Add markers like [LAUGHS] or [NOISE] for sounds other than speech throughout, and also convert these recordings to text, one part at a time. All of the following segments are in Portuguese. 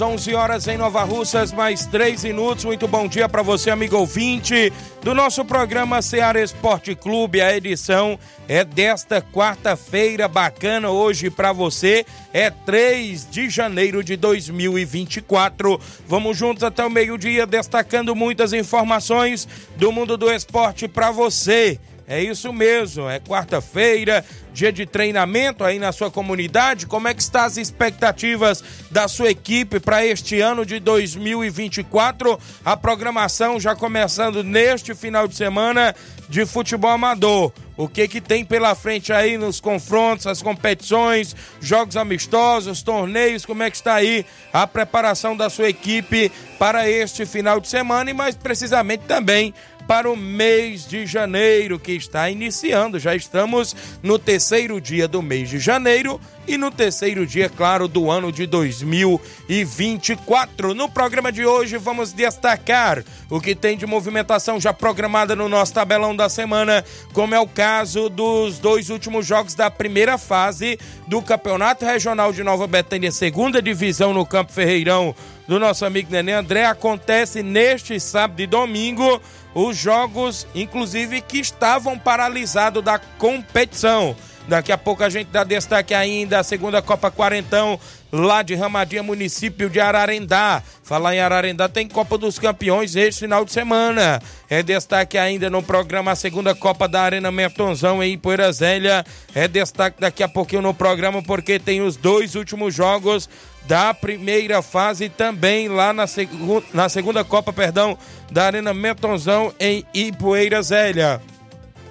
11 horas, 11 horas em Nova Russas, mais 3 minutos. Muito bom dia para você, amigo ouvinte do nosso programa Ceará Esporte Clube. A edição é desta quarta-feira, bacana hoje para você. É 3 de janeiro de 2024. Vamos juntos até o meio-dia, destacando muitas informações do mundo do esporte para você. É isso mesmo, é quarta-feira, dia de treinamento aí na sua comunidade. Como é que estão as expectativas da sua equipe para este ano de 2024? A programação já começando neste final de semana de futebol amador. O que que tem pela frente aí nos confrontos, as competições, jogos amistosos, torneios, como é que está aí a preparação da sua equipe para este final de semana e mais precisamente também para o mês de janeiro que está iniciando. Já estamos no terceiro dia do mês de janeiro e no terceiro dia, claro, do ano de 2024. No programa de hoje vamos destacar o que tem de movimentação já programada no nosso tabelão da semana, como é o caso dos dois últimos jogos da primeira fase do Campeonato Regional de Nova Betânia, segunda divisão no Campo Ferreirão do nosso amigo Nenê André acontece neste sábado e domingo os jogos, inclusive, que estavam paralisados da competição. Daqui a pouco a gente dá destaque ainda a segunda Copa Quarentão, lá de Ramadinha, município de Ararendá. Falar em Ararendá, tem Copa dos Campeões este final de semana. É destaque ainda no programa a segunda Copa da Arena Mertonzão em Poeira Zélia. É destaque daqui a pouquinho no programa, porque tem os dois últimos jogos da primeira fase também lá na, seg na segunda Copa, perdão, da Arena Metonzão em Ipueira Zélia.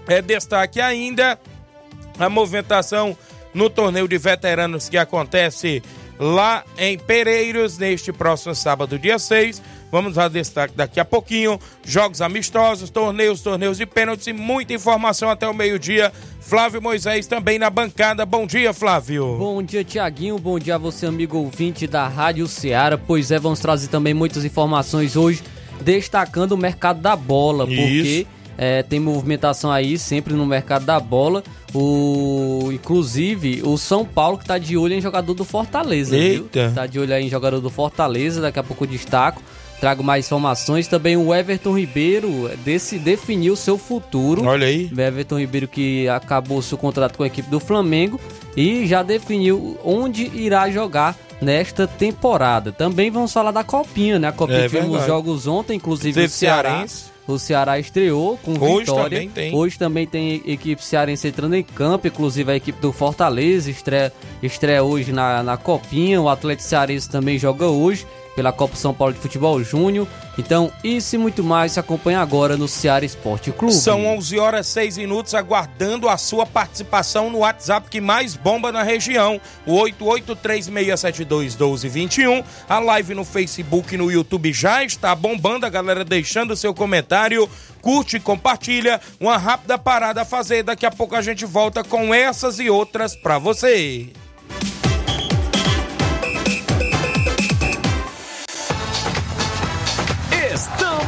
É destaque ainda a movimentação no torneio de veteranos que acontece lá em Pereiros neste próximo sábado, dia 6. Vamos dar destaque daqui a pouquinho. Jogos amistosos, torneios, torneios de pênaltis e muita informação até o meio-dia. Flávio Moisés também na bancada. Bom dia, Flávio. Bom dia, Tiaguinho. Bom dia a você, amigo ouvinte da Rádio Ceará. Pois é, vamos trazer também muitas informações hoje, destacando o mercado da bola, Isso. porque é, tem movimentação aí sempre no mercado da bola. O, inclusive, o São Paulo que tá de olho em jogador do Fortaleza, Eita. viu? Tá de olho aí em jogador do Fortaleza, daqui a pouco eu destaco. Trago mais informações. Também o Everton Ribeiro desse, definiu seu futuro. Olha aí. O Everton Ribeiro que acabou seu contrato com a equipe do Flamengo e já definiu onde irá jogar nesta temporada. Também vamos falar da Copinha, né? A Copinha É tivemos jogos ontem, inclusive Teve o Ceará. cearense. O Ceará estreou com Hoje vitória. também tem. Hoje também tem equipe cearense entrando em campo, inclusive a equipe do Fortaleza estreia, estreia hoje na, na Copinha. O Atlético Cearense também joga hoje pela Copa São Paulo de Futebol Júnior. Então, isso e muito mais se acompanha agora no Ceará Esporte Clube. São 11 horas 6 minutos, aguardando a sua participação no WhatsApp que mais bomba na região, o 8836721221. A live no Facebook e no YouTube já está bombando, a galera deixando seu comentário, curte e compartilha. Uma rápida parada a fazer, daqui a pouco a gente volta com essas e outras pra você.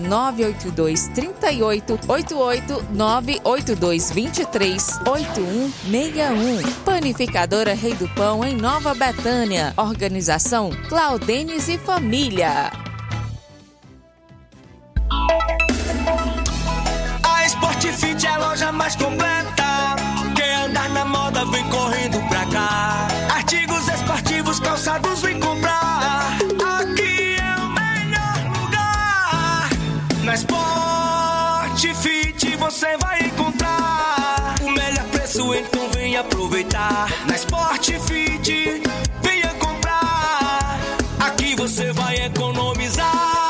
982 38 88 982 23 8161. Panificadora Rei do Pão em Nova Betânia. Organização Claudenes e Família. A Sportfit é a loja mais completa. Você vai encontrar o melhor preço, então vem aproveitar. Na Sportfit, venha comprar. Aqui você vai economizar.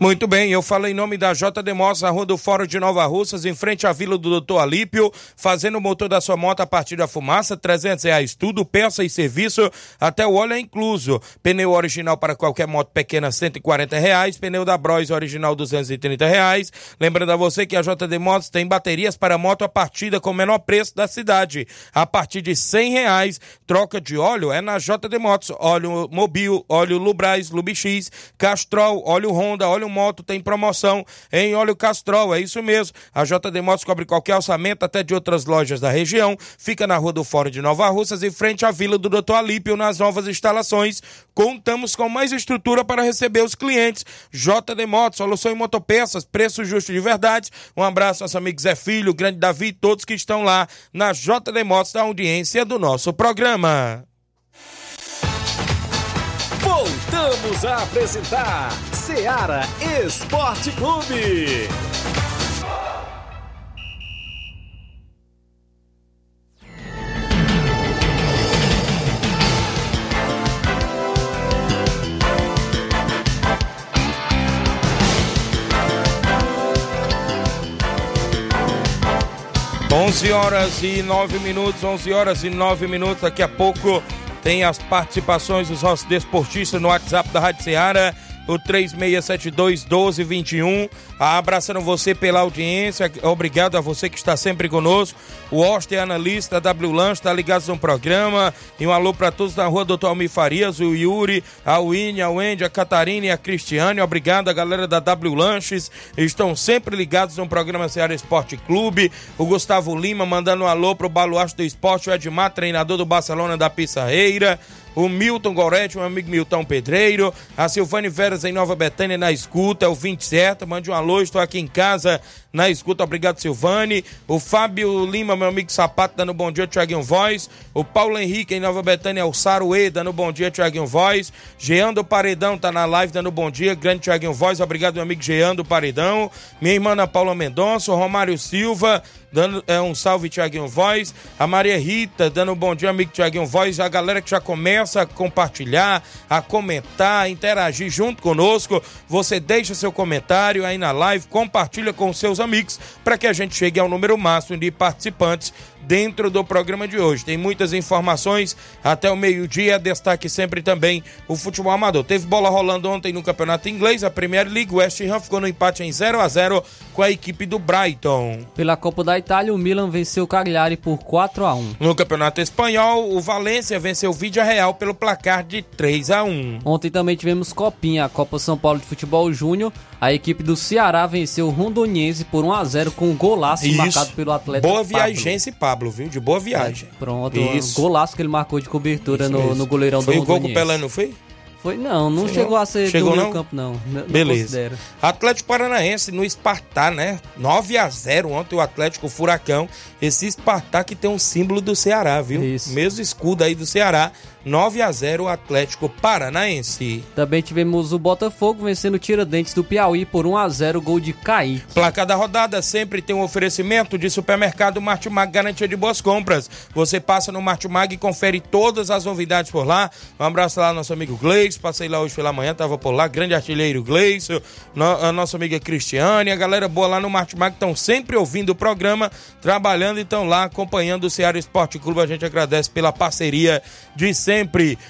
Muito bem, eu falo em nome da JD Motos, na Rua do Fórum de Nova Russas, em frente à Vila do Doutor Alípio, fazendo o motor da sua moto a partir da fumaça, 300 reais tudo, peça e serviço, até o óleo é incluso. Pneu original para qualquer moto pequena, 140 reais, pneu da Bros original, 230 reais. Lembrando a você que a JD Motos tem baterias para moto a partida com o menor preço da cidade, a partir de 100 reais. Troca de óleo é na JD Motos, óleo Mobil, óleo Lubrais, Lubix, Castrol, óleo Honda, óleo Moto tem promoção em óleo Castrol, é isso mesmo. A JD Motos cobre qualquer orçamento, até de outras lojas da região. Fica na Rua do Fórum de Nova Russas, em frente à Vila do Doutor Alípio, nas novas instalações. Contamos com mais estrutura para receber os clientes. JD Motos, solução em motopeças, preço justo de verdade. Um abraço aos amigos Zé Filho, Grande Davi, todos que estão lá na JD Motos, da audiência do nosso programa. Voltamos a apresentar Seara Esporte Clube. Onze horas e nove minutos, 11 horas e nove minutos. Daqui a pouco tem as participações dos nossos desportistas no WhatsApp da Rádio Ceará, o 3672-1221. Abraçando você pela audiência, obrigado a você que está sempre conosco. O Oster, analista da W Lanche, está ligado no programa. E um alô para todos na rua Doutor Almir Farias, o Yuri, a Winnie, a Wendy, a Catarina e a Cristiane. Obrigado a galera da W Lanches, estão sempre ligados no programa Ceará Esporte Clube. O Gustavo Lima mandando um alô pro Baluarte do Esporte, o Edmar, treinador do Barcelona da Pissarreira o Milton Goretti, um amigo Milton Pedreiro, a Silvane Veras em Nova Betânia na escuta, é o 20 certo, mande um alô, estou aqui em casa na escuta, obrigado Silvane, o Fábio Lima, meu amigo Sapato, dando bom dia, Tiaguinho Voz, o Paulo Henrique em Nova Betânia, o Saruê, dando bom dia, Tiaguinho Voz, Jean do Paredão tá na live dando bom dia, grande Tiaguinho Voz, obrigado meu amigo Jean do Paredão, minha irmã Ana Paula Mendonça, o Romário Silva, dando é, um salve Tiaguinho Voz, a Maria Rita, dando um bom dia, amigo Tiaguinho Voz, a galera que já começa a compartilhar, a comentar, a interagir junto conosco, você deixa seu comentário aí na live, compartilha com seus amigos, para que a gente chegue ao número máximo de participantes dentro do programa de hoje. Tem muitas informações até o meio-dia. Destaque sempre também o futebol amador. Teve bola rolando ontem no Campeonato Inglês, a Premier League. O West Ham ficou no empate em 0 a 0 com a equipe do Brighton. Pela Copa da Itália, o Milan venceu o Cagliari por 4 a 1. No Campeonato Espanhol, o Valência venceu o Vídea Real pelo placar de 3 a 1. Ontem também tivemos Copinha, a Copa São Paulo de Futebol Júnior. A equipe do Ceará venceu o Rondoniense por 1 a 0 com um golaço Isso. marcado pelo atleta Boa Pablo. viagense, Pablo, viu? De boa viagem. Pronto, Isso. um golaço que ele marcou de cobertura Isso no, mesmo. no goleirão Foi do o gol com o. Pelé, não foi? Foi não, não Foi chegou não? a ser Chegou do não? campo não. Não Beleza. considero. Atlético Paranaense no Espartá, né? 9 a 0 ontem o Atlético Furacão. Esse Espartá que tem um símbolo do Ceará, viu? Isso. Mesmo escudo aí do Ceará. 9 a 0 o Atlético Paranaense. Também tivemos o Botafogo vencendo o Tiradentes do Piauí por 1 a 0 gol de Kaique. Placar da rodada sempre tem um oferecimento de supermercado Martimag, garantia de boas compras. Você passa no Martimag e confere todas as novidades por lá. Um abraço lá ao nosso amigo Gleice, passei lá hoje pela manhã, tava por lá, grande artilheiro Gleice, no, a nossa amiga Cristiane, a galera boa lá no Martimag estão sempre ouvindo o programa, trabalhando e estão lá acompanhando o Ceará Esporte Clube. A gente agradece pela parceria de sempre.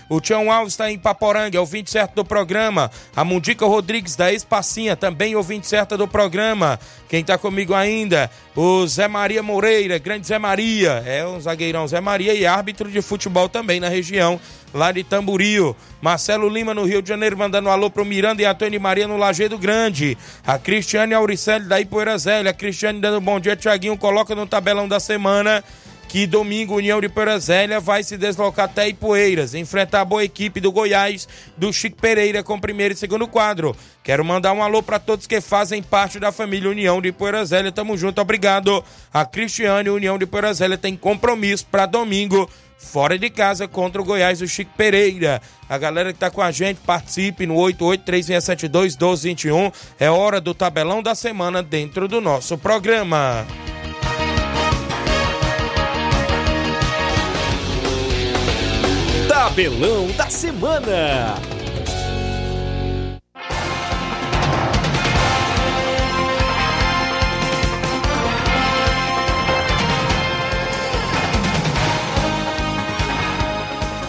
O Tião Alves está em Paporanga, é ouvinte certo do programa. A Mundica Rodrigues da Espacinha, também ouvinte certa do programa. Quem está comigo ainda? O Zé Maria Moreira, grande Zé Maria. É o zagueirão Zé Maria e árbitro de futebol também na região, lá de Tamburio. Marcelo Lima no Rio de Janeiro, mandando um alô pro Miranda e Antônio Maria no Lajeado Grande. A Cristiane Auricelli da Ipoeira Zélia. A Cristiane dando um bom dia, Tiaguinho. Coloca no tabelão da semana que domingo União de Perazélia vai se deslocar até Ipueiras, enfrentar a boa equipe do Goiás, do Chico Pereira com primeiro e segundo quadro. Quero mandar um alô para todos que fazem parte da família União de Perazélia. Tamo junto, obrigado. A Cristiane União de Perazélia tem compromisso para domingo. Fora de casa contra o Goiás, do Chico Pereira. A galera que tá com a gente, participe no 8836721221. É hora do tabelão da semana dentro do nosso programa. Tabelão da semana.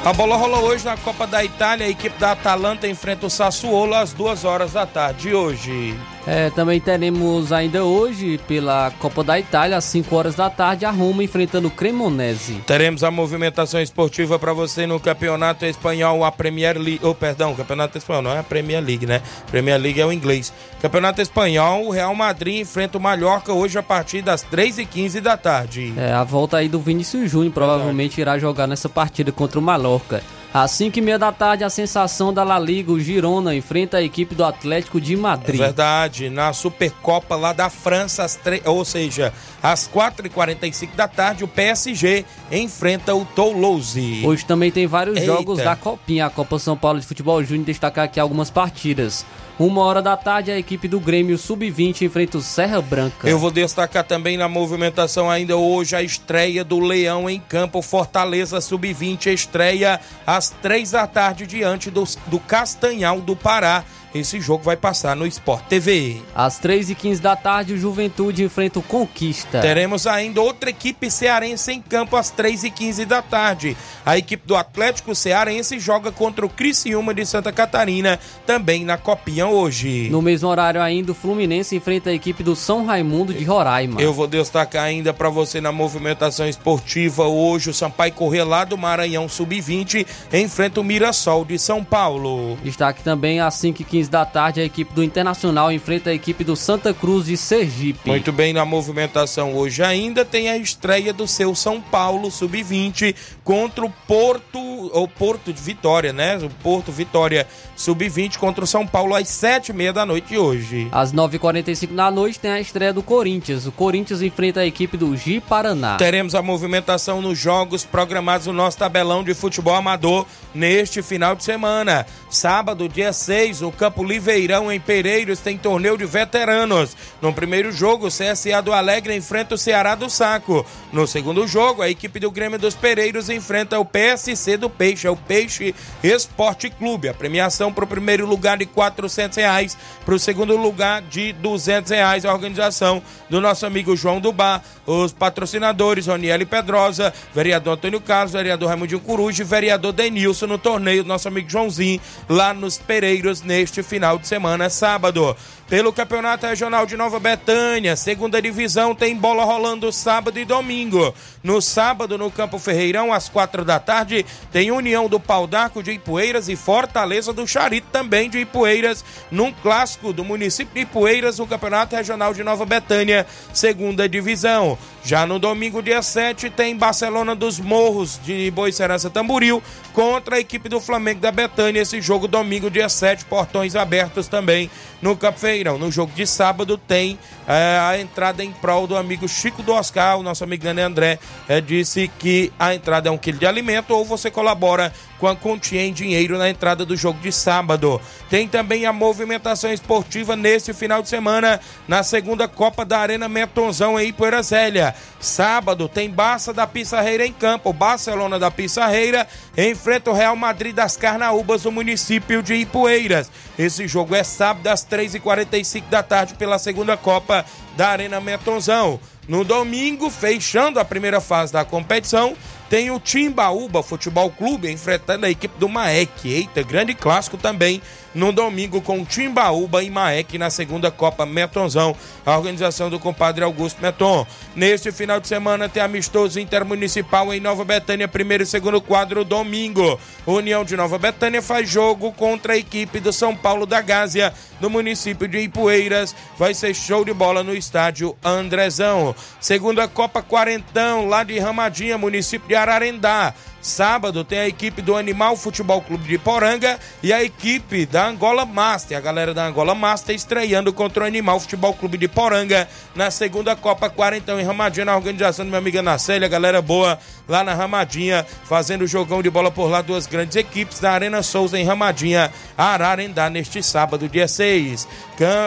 A bola rola hoje na Copa da Itália. A equipe da Atalanta enfrenta o Sassuolo às duas horas da tarde de hoje. É, também teremos ainda hoje pela Copa da Itália às 5 horas da tarde a Roma enfrentando o Cremonese. Teremos a movimentação esportiva para você no Campeonato Espanhol, a Premier League. Oh, perdão, Campeonato Espanhol, não é a Premier League, né? Premier League é o inglês. Campeonato Espanhol, o Real Madrid enfrenta o Mallorca hoje a partir das 3h15 da tarde. É, a volta aí do Vinícius Júnior provavelmente irá jogar nessa partida contra o Mallorca. Às 5 e meia da tarde, a sensação da La Liga, o Girona, enfrenta a equipe do Atlético de É Madrid. verdade, na Supercopa lá da França, às tre... ou seja, às 4h45 da tarde, o PSG enfrenta o Toulouse. Hoje também tem vários Eita. jogos da Copinha, a Copa São Paulo de Futebol Júnior, destacar aqui algumas partidas. Uma hora da tarde, a equipe do Grêmio Sub-20 enfrenta o Serra Branca. Eu vou destacar também na movimentação ainda hoje a estreia do Leão em campo. Fortaleza Sub-20 estreia às três da tarde diante do, do Castanhal do Pará. Esse jogo vai passar no Sport TV. Às 3h15 da tarde, o Juventude enfrenta o Conquista. Teremos ainda outra equipe cearense em campo às 3h15 da tarde. A equipe do Atlético Cearense joga contra o Criciúma de Santa Catarina, também na Copinha hoje. No mesmo horário ainda, o Fluminense enfrenta a equipe do São Raimundo de Roraima. Eu vou destacar ainda para você na movimentação esportiva hoje o Sampaio Corrêa lá do Maranhão Sub-20 enfrenta o Mirassol de São Paulo. Destaque também às 5h15 da tarde, a equipe do Internacional enfrenta a equipe do Santa Cruz de Sergipe. Muito bem, na movimentação hoje ainda tem a estreia do seu São Paulo Sub-20 contra o Porto, ou Porto de Vitória, né? O Porto Vitória Sub-20 contra o São Paulo às sete e meia da noite de hoje. Às 9h45 da noite tem a estreia do Corinthians. O Corinthians enfrenta a equipe do Gi Paraná. Teremos a movimentação nos jogos programados no nosso tabelão de futebol amador neste final de semana. Sábado, dia 6, o Campo Liveirão em Pereiros tem torneio de veteranos. No primeiro jogo, o CSA do Alegre enfrenta o Ceará do Saco. No segundo jogo, a equipe do Grêmio dos Pereiros enfrenta o PSC do Peixe, é o Peixe Esporte Clube. A premiação para o primeiro lugar de 400 reais, para o segundo lugar de 200 reais. A organização do nosso amigo João Dubá, os patrocinadores Roniel Pedrosa, vereador Antônio Carlos, vereador Raimundinho Coruja e vereador Denilson no torneio do nosso amigo Joãozinho lá nos Pereiros neste final de semana, sábado. Pelo Campeonato Regional de Nova Betânia, segunda divisão, tem bola rolando sábado e domingo. No sábado, no Campo Ferreirão, às quatro da tarde, tem Tem União do Pau d'Arco de Ipueiras e Fortaleza do Charito também de Ipueiras, num clássico do município de Ipueiras, no Campeonato Regional de Nova Betânia, segunda divisão. Já no domingo, dia 7, tem Barcelona dos Morros de Boicerança Tamburil contra a equipe do Flamengo da Betânia. Esse jogo, domingo, dia 7, portões abertos também no Campo Feirão. No jogo de sábado, tem é, a entrada em prol do amigo Chico do Oscar. O nosso amigo André é, disse que a entrada é um quilo de alimento ou você colabora com a em dinheiro na entrada do jogo de sábado. Tem também a movimentação esportiva neste final de semana na segunda Copa da Arena Metonzão em Poeirazélia. Sábado tem Barça da Pissarreira em campo. Barcelona da Pissarreira enfrenta o Real Madrid das Carnaúbas do município de Ipueiras. Esse jogo é sábado às 3h45 da tarde pela segunda Copa da Arena Metonzão. No domingo, fechando a primeira fase da competição, tem o Timbaúba Futebol Clube enfrentando a equipe do Maek. Eita, grande clássico também no domingo com Timbaúba e Maek na segunda Copa Metonzão, a organização do compadre Augusto Meton. Neste final de semana tem amistoso intermunicipal em Nova Betânia, primeiro e segundo quadro, domingo. União de Nova Betânia faz jogo contra a equipe do São Paulo da Gásia, do município de Ipueiras. Vai ser show de bola no estádio Andrezão. Segunda Copa Quarentão, lá de Ramadinha, município de Ararendá. Sábado tem a equipe do Animal Futebol Clube de Poranga e a equipe da Angola Master. A galera da Angola Master estreando contra o Animal Futebol Clube de Poranga na segunda Copa Quarentão em Ramadinha, na organização do meu amiga Nacélia, galera boa lá na Ramadinha, fazendo jogão de bola por lá, duas grandes equipes da Arena Souza em Ramadinha, Ararendá, neste sábado, dia 6.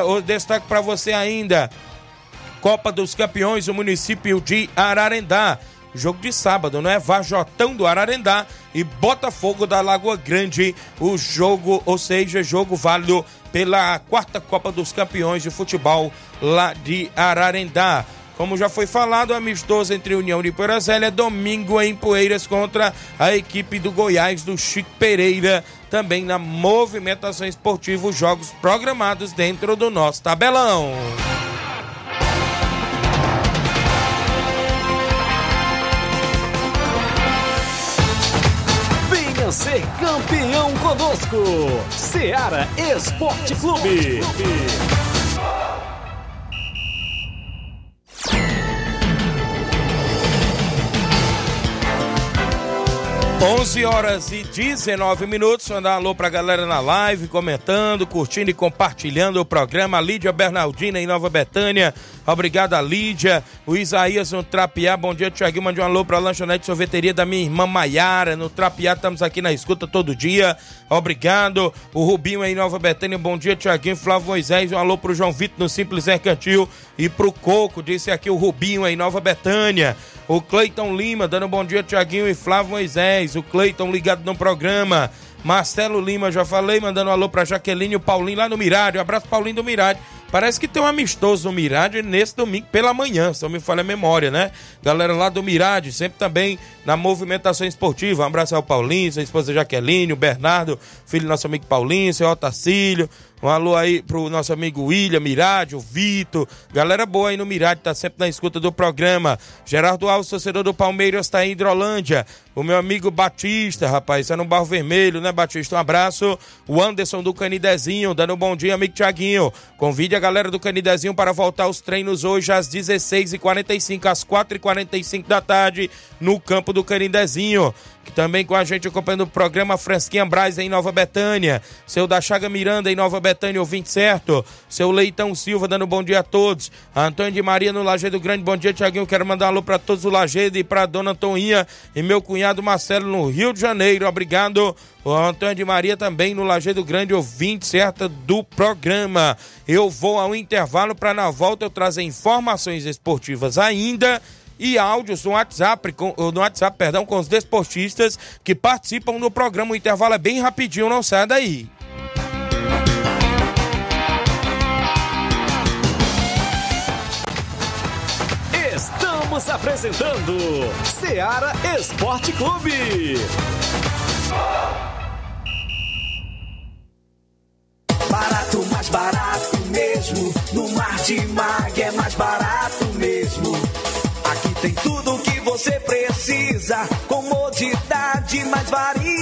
O destaque para você ainda. Copa dos Campeões, o município de Ararendá. Jogo de sábado, não é? Vajotão do Ararendá e Botafogo da Lagoa Grande. O jogo, ou seja, jogo válido pela quarta Copa dos Campeões de Futebol lá de Ararendá. Como já foi falado, amistoso entre União de Poeirazélia, domingo em Poeiras contra a equipe do Goiás do Chico Pereira. Também na movimentação esportiva, os jogos programados dentro do nosso tabelão. Ser campeão conosco, Seara Esporte Clube. 11 horas e 19 minutos. Mandar um alô pra galera na live, comentando, curtindo e compartilhando o programa. Lídia Bernardina em Nova Betânia. Obrigado Lídia. O Isaías no Trapiá. Bom dia, Tiaguinho. Mande um alô pra lanchonete sorveteria da minha irmã Maiara. No Trapiá, estamos aqui na escuta todo dia. Obrigado. O Rubinho em Nova Betânia. Bom dia, Tiaguinho. Flávio Moisés. Um alô pro João Vitor no Simples Mercantil. E pro Coco, disse aqui o Rubinho em Nova Betânia. O Cleiton Lima, dando bom dia, Tiaguinho e Flávio Moisés. O Cleiton ligado no programa. Marcelo Lima, já falei, mandando um alô pra Jaqueline e o Paulinho lá no Mirade. Um abraço, Paulinho do Mirade. Parece que tem um amistoso no Mirade nesse domingo pela manhã, se não me falha a memória, né? Galera lá do Mirade, sempre também na movimentação esportiva. Um abraço ao Paulinho, sua esposa Jaqueline, o Bernardo, filho do nosso amigo Paulinho, seu Otacílio. Um alô aí pro nosso amigo William, Mirade, o Vitor. Galera boa aí no Mirade, tá sempre na escuta do programa. Gerardo Alves, torcedor do Palmeiras, tá em Hidrolândia. O meu amigo Batista, rapaz, tá no Barro Vermelho, né, Batista? Um abraço. O Anderson do Canidezinho, dando um bom dia, amigo Tiaguinho. Convide a galera do Canidezinho para voltar aos treinos hoje às 16h45, às 4h45 da tarde, no campo do Canidezinho que também com a gente acompanhando o programa Fresquinha Braz em Nova Betânia, seu da Chaga Miranda em Nova Betânia, ouvinte certo, seu Leitão Silva dando bom dia a todos, Antônio de Maria no Lajeado Grande, bom dia Tiaguinho, quero mandar um alô para todos o Lajeado e para dona Toninha e meu cunhado Marcelo no Rio de Janeiro, obrigado, o Antônio de Maria também no Lajeado Grande, ouvinte certa do programa, eu vou ao intervalo para na volta eu trazer informações esportivas ainda, e áudios no WhatsApp, com, no WhatsApp, perdão, com os desportistas que participam do programa. O intervalo é bem rapidinho, não sai daí. Estamos apresentando Seara Esporte Clube. Barato, mais barato mesmo. No Mar de Mag é mais barato mesmo. Aqui tem tudo o que você precisa. Comodidade mais variedade.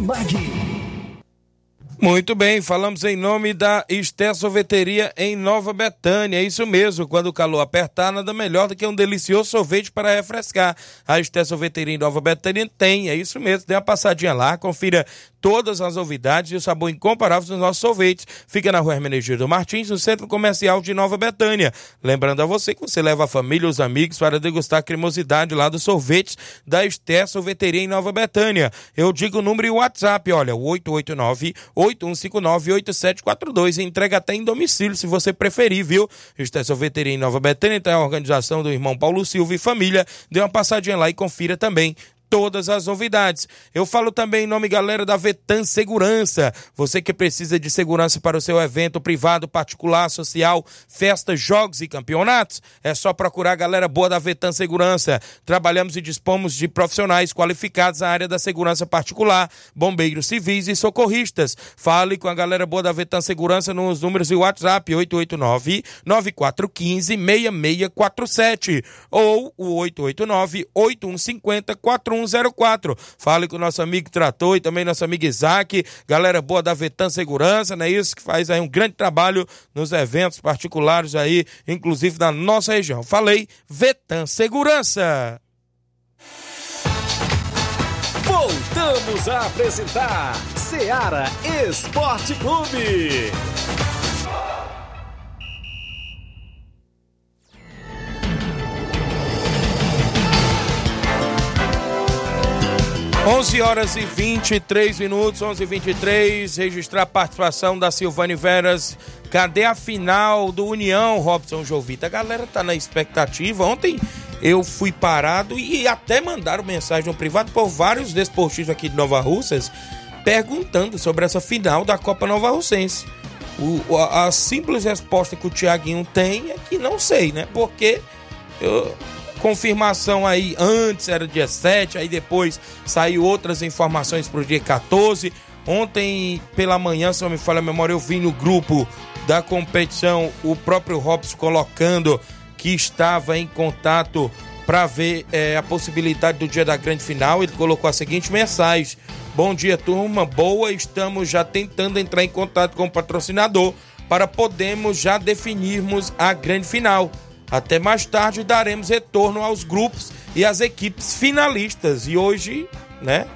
Muito bem, falamos em nome da Esté Sorveteria em Nova Betânia. É isso mesmo, quando o calor apertar, nada melhor do que um delicioso sorvete para refrescar. A Esté Sorveteria em Nova Betânia tem, é isso mesmo. Dê uma passadinha lá, confira todas as novidades e o sabor incomparável dos nossos sorvetes. Fica na rua Hermenegildo Martins, no Centro Comercial de Nova Betânia. Lembrando a você que você leva a família e os amigos para degustar a cremosidade lá dos sorvetes da Esté Sorveteria em Nova Betânia. Eu digo o número e o WhatsApp, olha, o 889 8159 8742 entrega até em domicílio, se você preferir, viu? Esté Sorveteria em Nova Betânia tem a organização do irmão Paulo Silva e família. Dê uma passadinha lá e confira também todas as novidades. Eu falo também em nome, galera, da Vetan Segurança. Você que precisa de segurança para o seu evento privado, particular, social, festas, jogos e campeonatos, é só procurar a galera boa da Vetan Segurança. Trabalhamos e dispomos de profissionais qualificados na área da segurança particular, bombeiros civis e socorristas. Fale com a galera boa da Vetan Segurança nos números do WhatsApp 889 9415 6647 ou o 889 8150 4104. Fale com nosso amigo Trator e também nosso amigo Isaac, galera boa da Vetan Segurança, não é isso? Que faz aí um grande trabalho nos eventos particulares aí, inclusive na nossa região. Falei, Vetan Segurança. Voltamos a apresentar Seara Esporte Clube. 11 horas e 23 minutos, 11 e 23 registrar a participação da Silvane Veras. Cadê a final do União, Robson Jovita? A galera tá na expectativa. Ontem eu fui parado e até mandaram mensagem no privado por vários desportivos aqui de Nova Russas perguntando sobre essa final da Copa Nova Russense. O, a, a simples resposta que o Tiaguinho tem é que não sei, né? Porque eu, confirmação aí antes era dia 7, aí depois saiu outras informações para o dia 14. Ontem pela manhã, se não me falha a memória, eu vi no grupo da competição o próprio Robson colocando que estava em contato para ver é, a possibilidade do dia da grande final. Ele colocou a seguinte mensagem: Bom dia, turma. Boa, estamos já tentando entrar em contato com o patrocinador para podermos já definirmos a grande final. Até mais tarde daremos retorno aos grupos e às equipes finalistas. E hoje, né,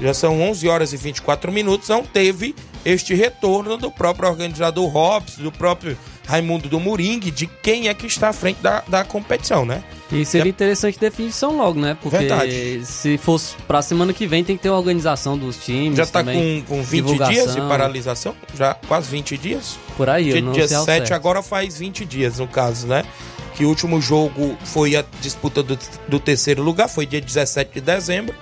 já são 11 horas e 24 minutos, não teve este retorno do próprio organizador Robson, do próprio Raimundo do Moringue, de quem é que está à frente da, da competição, né? E seria interessante definição logo, né? Porque Verdade. se fosse pra semana que vem tem que ter organização dos times. Já está com, com 20 divulgação, dias de paralisação? Já quase 20 dias? Por aí, Dia, eu não dia sei ao 7 certo. agora faz 20 dias, no caso, né? Que o último jogo foi a disputa do, do terceiro lugar, foi dia 17 de dezembro.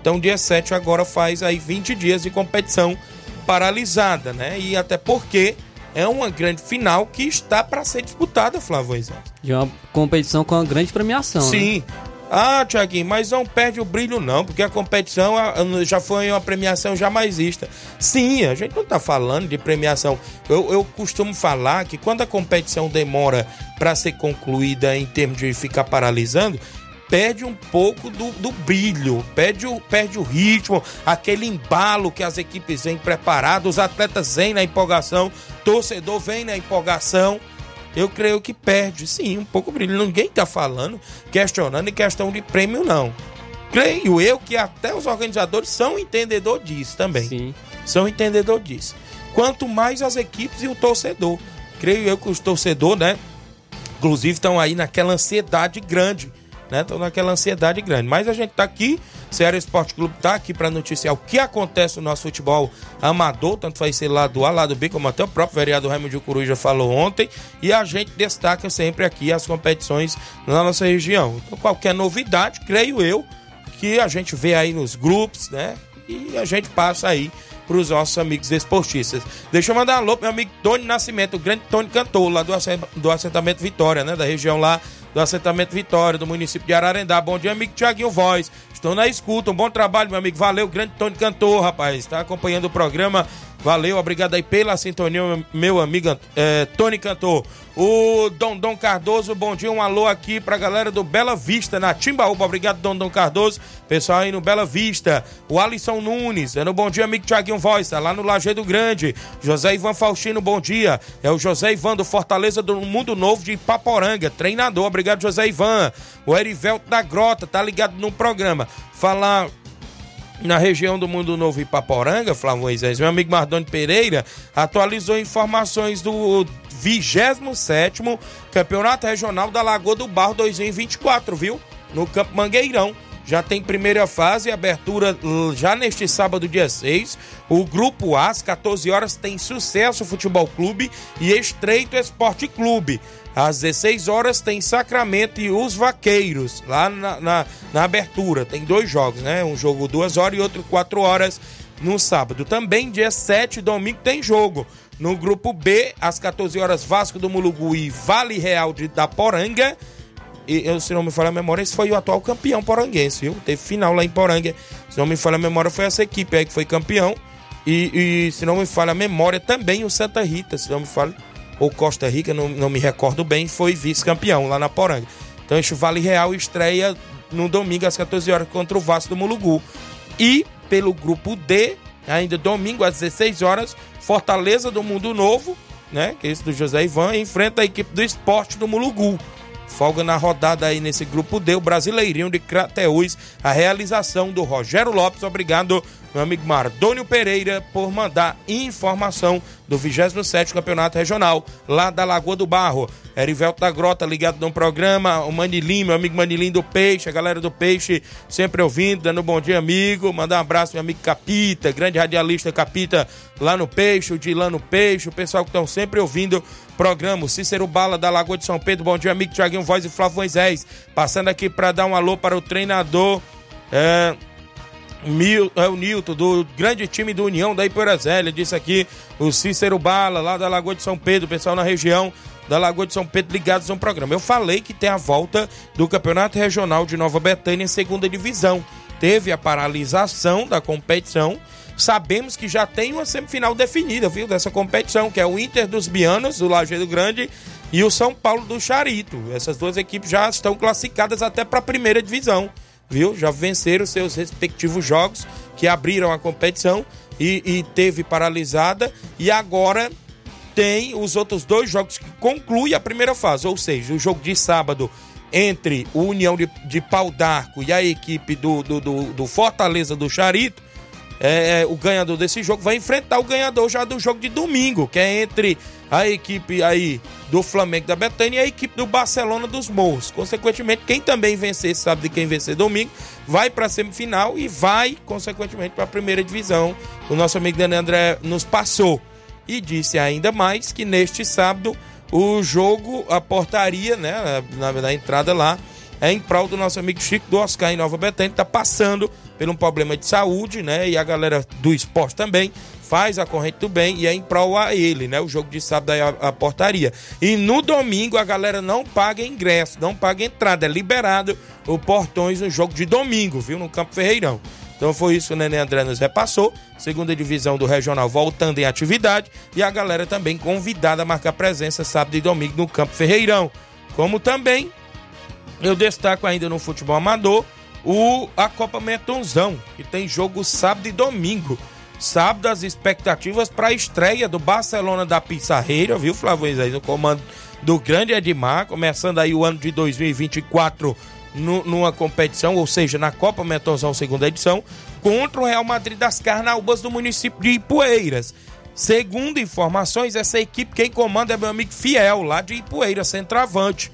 Então, dia 7 agora faz aí 20 dias de competição paralisada, né? E até porque é uma grande final que está para ser disputada, Flávio Isaac. De uma competição com uma grande premiação. né? Ah, Tiaguinho, mas não perde o brilho não, porque a competição já foi uma premiação jamais vista. Sim, a gente não tá falando de premiação. Eu, eu costumo falar que quando a competição demora para ser concluída em termos de ficar paralisando, perde um pouco do, do brilho, perde o, perde o ritmo, aquele embalo que as equipes vêm preparadas, os atletas vêm na empolgação, torcedor vem na empolgação eu creio que perde, sim, um pouco o brilho. Ninguém está falando, questionando em questão de prêmio, não. Creio eu que até os organizadores são entendedor disso também. Sim. São entendedor disso. Quanto mais as equipes e o torcedor. Creio eu que os torcedores, né? Inclusive estão aí naquela ansiedade grande, né? Estão naquela ansiedade grande. Mas a gente tá aqui, Ceará Esporte Clube tá aqui para noticiar o que acontece no nosso futebol amador, tanto vai ser lado A, lado B, como até o próprio vereador Raimundo Coruja falou ontem, e a gente destaca sempre aqui as competições na nossa região. Então, qualquer novidade, creio eu, que a gente vê aí nos grupos, né? e a gente passa aí para os nossos amigos esportistas. Deixa eu mandar um alô pro meu amigo Tony Nascimento, o grande Tony Cantor, lá do, do assentamento Vitória, né? Da região lá do assentamento Vitória, do município de Ararendá. Bom dia, amigo Tiaguinho Voz. Estou na escuta, um bom trabalho, meu amigo. Valeu, grande Tony Cantor, rapaz. Está acompanhando o programa. Valeu, obrigado aí pela sintonia, meu- amigo eh, Tony Cantor. O Dom Cardoso, bom dia, um alô aqui pra galera do Bela Vista, na Timbaúba. Obrigado, Dom Cardoso. Pessoal aí no Bela Vista. O Alisson Nunes, dando bom dia, amigo Tiaguinho Voz, tá lá no Lajeado Grande. José Ivan Faustino, bom dia. É o José Ivan do Fortaleza do Mundo Novo de Ipaporanga, treinador. Obrigado, José Ivan. O Erivelto da Grota, tá ligado no programa. Falar na região do Mundo Novo Ipaporanga, Flávio Moisés, meu amigo Mardoni Pereira atualizou informações do 27º Campeonato Regional da Lagoa do Barro 2024, viu? No Campo Mangueirão. Já tem primeira fase, abertura já neste sábado, dia 6. O Grupo A, às 14 horas, tem Sucesso Futebol Clube e Estreito Esporte Clube. Às 16 horas tem Sacramento e os Vaqueiros, lá na, na, na abertura. Tem dois jogos, né? Um jogo duas horas e outro quatro horas no sábado. Também dia 7, domingo, tem jogo. No grupo B, às 14 horas, Vasco do Mulugu e Vale Real de Daporanga. E, eu, se não me falha a memória, esse foi o atual campeão poranguense, viu? Teve final lá em Poranga. Se não me falha a memória, foi essa equipe aí que foi campeão. E, e se não me falha a memória, também o Santa Rita, se não me falha, ou Costa Rica, não, não me recordo bem, foi vice-campeão lá na Poranga. Então, este Vale Real estreia no domingo às 14 horas contra o Vasco do Mulugu. E pelo grupo D, ainda domingo às 16 horas, Fortaleza do Mundo Novo, né? Que é esse do José Ivan, enfrenta a equipe do Esporte do Mulugu. Folga na rodada aí nesse grupo D, o Brasileirinho de Crateús, a realização do Rogério Lopes. Obrigado, meu amigo Mardônio Pereira, por mandar informação do 27º Campeonato Regional, lá da Lagoa do Barro. Erivelto da Grota ligado no programa, o Manilim, meu amigo Manilim do Peixe, a galera do Peixe sempre ouvindo, dando um bom dia, amigo. Mandar um abraço meu amigo Capita, grande radialista Capita lá no Peixe, o Dilano Peixe, o pessoal que estão sempre ouvindo programa. Cícero Bala da Lagoa de São Pedro, bom dia, amigo Tiaguinho Voz e Flávio Moisés. Passando aqui para dar um alô para o treinador. É... Mil, é o Nilton, do grande time do União da Iporazélia, disse aqui o Cícero Bala, lá da Lagoa de São Pedro, pessoal na região da Lagoa de São Pedro ligados no programa. Eu falei que tem a volta do Campeonato Regional de Nova Betânia em segunda divisão. Teve a paralisação da competição. Sabemos que já tem uma semifinal definida, viu, dessa competição, que é o Inter dos Bianos, do Lajeado Grande, e o São Paulo do Charito. Essas duas equipes já estão classificadas até para a primeira divisão viu? Já venceram seus respectivos jogos que abriram a competição e, e teve paralisada e agora tem os outros dois jogos que concluem a primeira fase, ou seja, o jogo de sábado entre o União de, de Pau d'Arco e a equipe do, do, do, do Fortaleza do Charito, é, é, o ganhador desse jogo vai enfrentar o ganhador já do jogo de domingo, que é entre a equipe aí do Flamengo da Betânia e a equipe do Barcelona dos Morros. Consequentemente, quem também vencer, sabe de quem vencer domingo, vai para a semifinal e vai, consequentemente, para a primeira divisão. O nosso amigo Dani André nos passou e disse ainda mais que neste sábado o jogo, a portaria, né, na, na entrada lá, é em prol do nosso amigo Chico do Oscar em Nova Betânia, que tá passando por um problema de saúde, né? E a galera do esporte também faz a corrente do bem e é em prol a ele, né? O jogo de sábado é a, a portaria. E no domingo a galera não paga ingresso, não paga entrada, é liberado o portões no jogo de domingo, viu? No Campo Ferreirão. Então foi isso que o Nenê André nos repassou. Segunda divisão do Regional voltando em atividade. E a galera também convidada a marcar presença sábado e domingo no Campo Ferreirão. Como também eu destaco ainda no futebol amador o a Copa Metonzão, que tem jogo sábado e domingo. Sábado as expectativas para a estreia do Barcelona da Pissarreira, viu, Flávio Isaías, no comando do grande Edmar, começando aí o ano de 2024 no, numa competição, ou seja, na Copa Metonzão segunda edição, contra o Real Madrid das Carnaúbas do município de Ipueiras. Segundo informações, essa equipe quem comanda é meu amigo Fiel, lá de Ipueiras, centroavante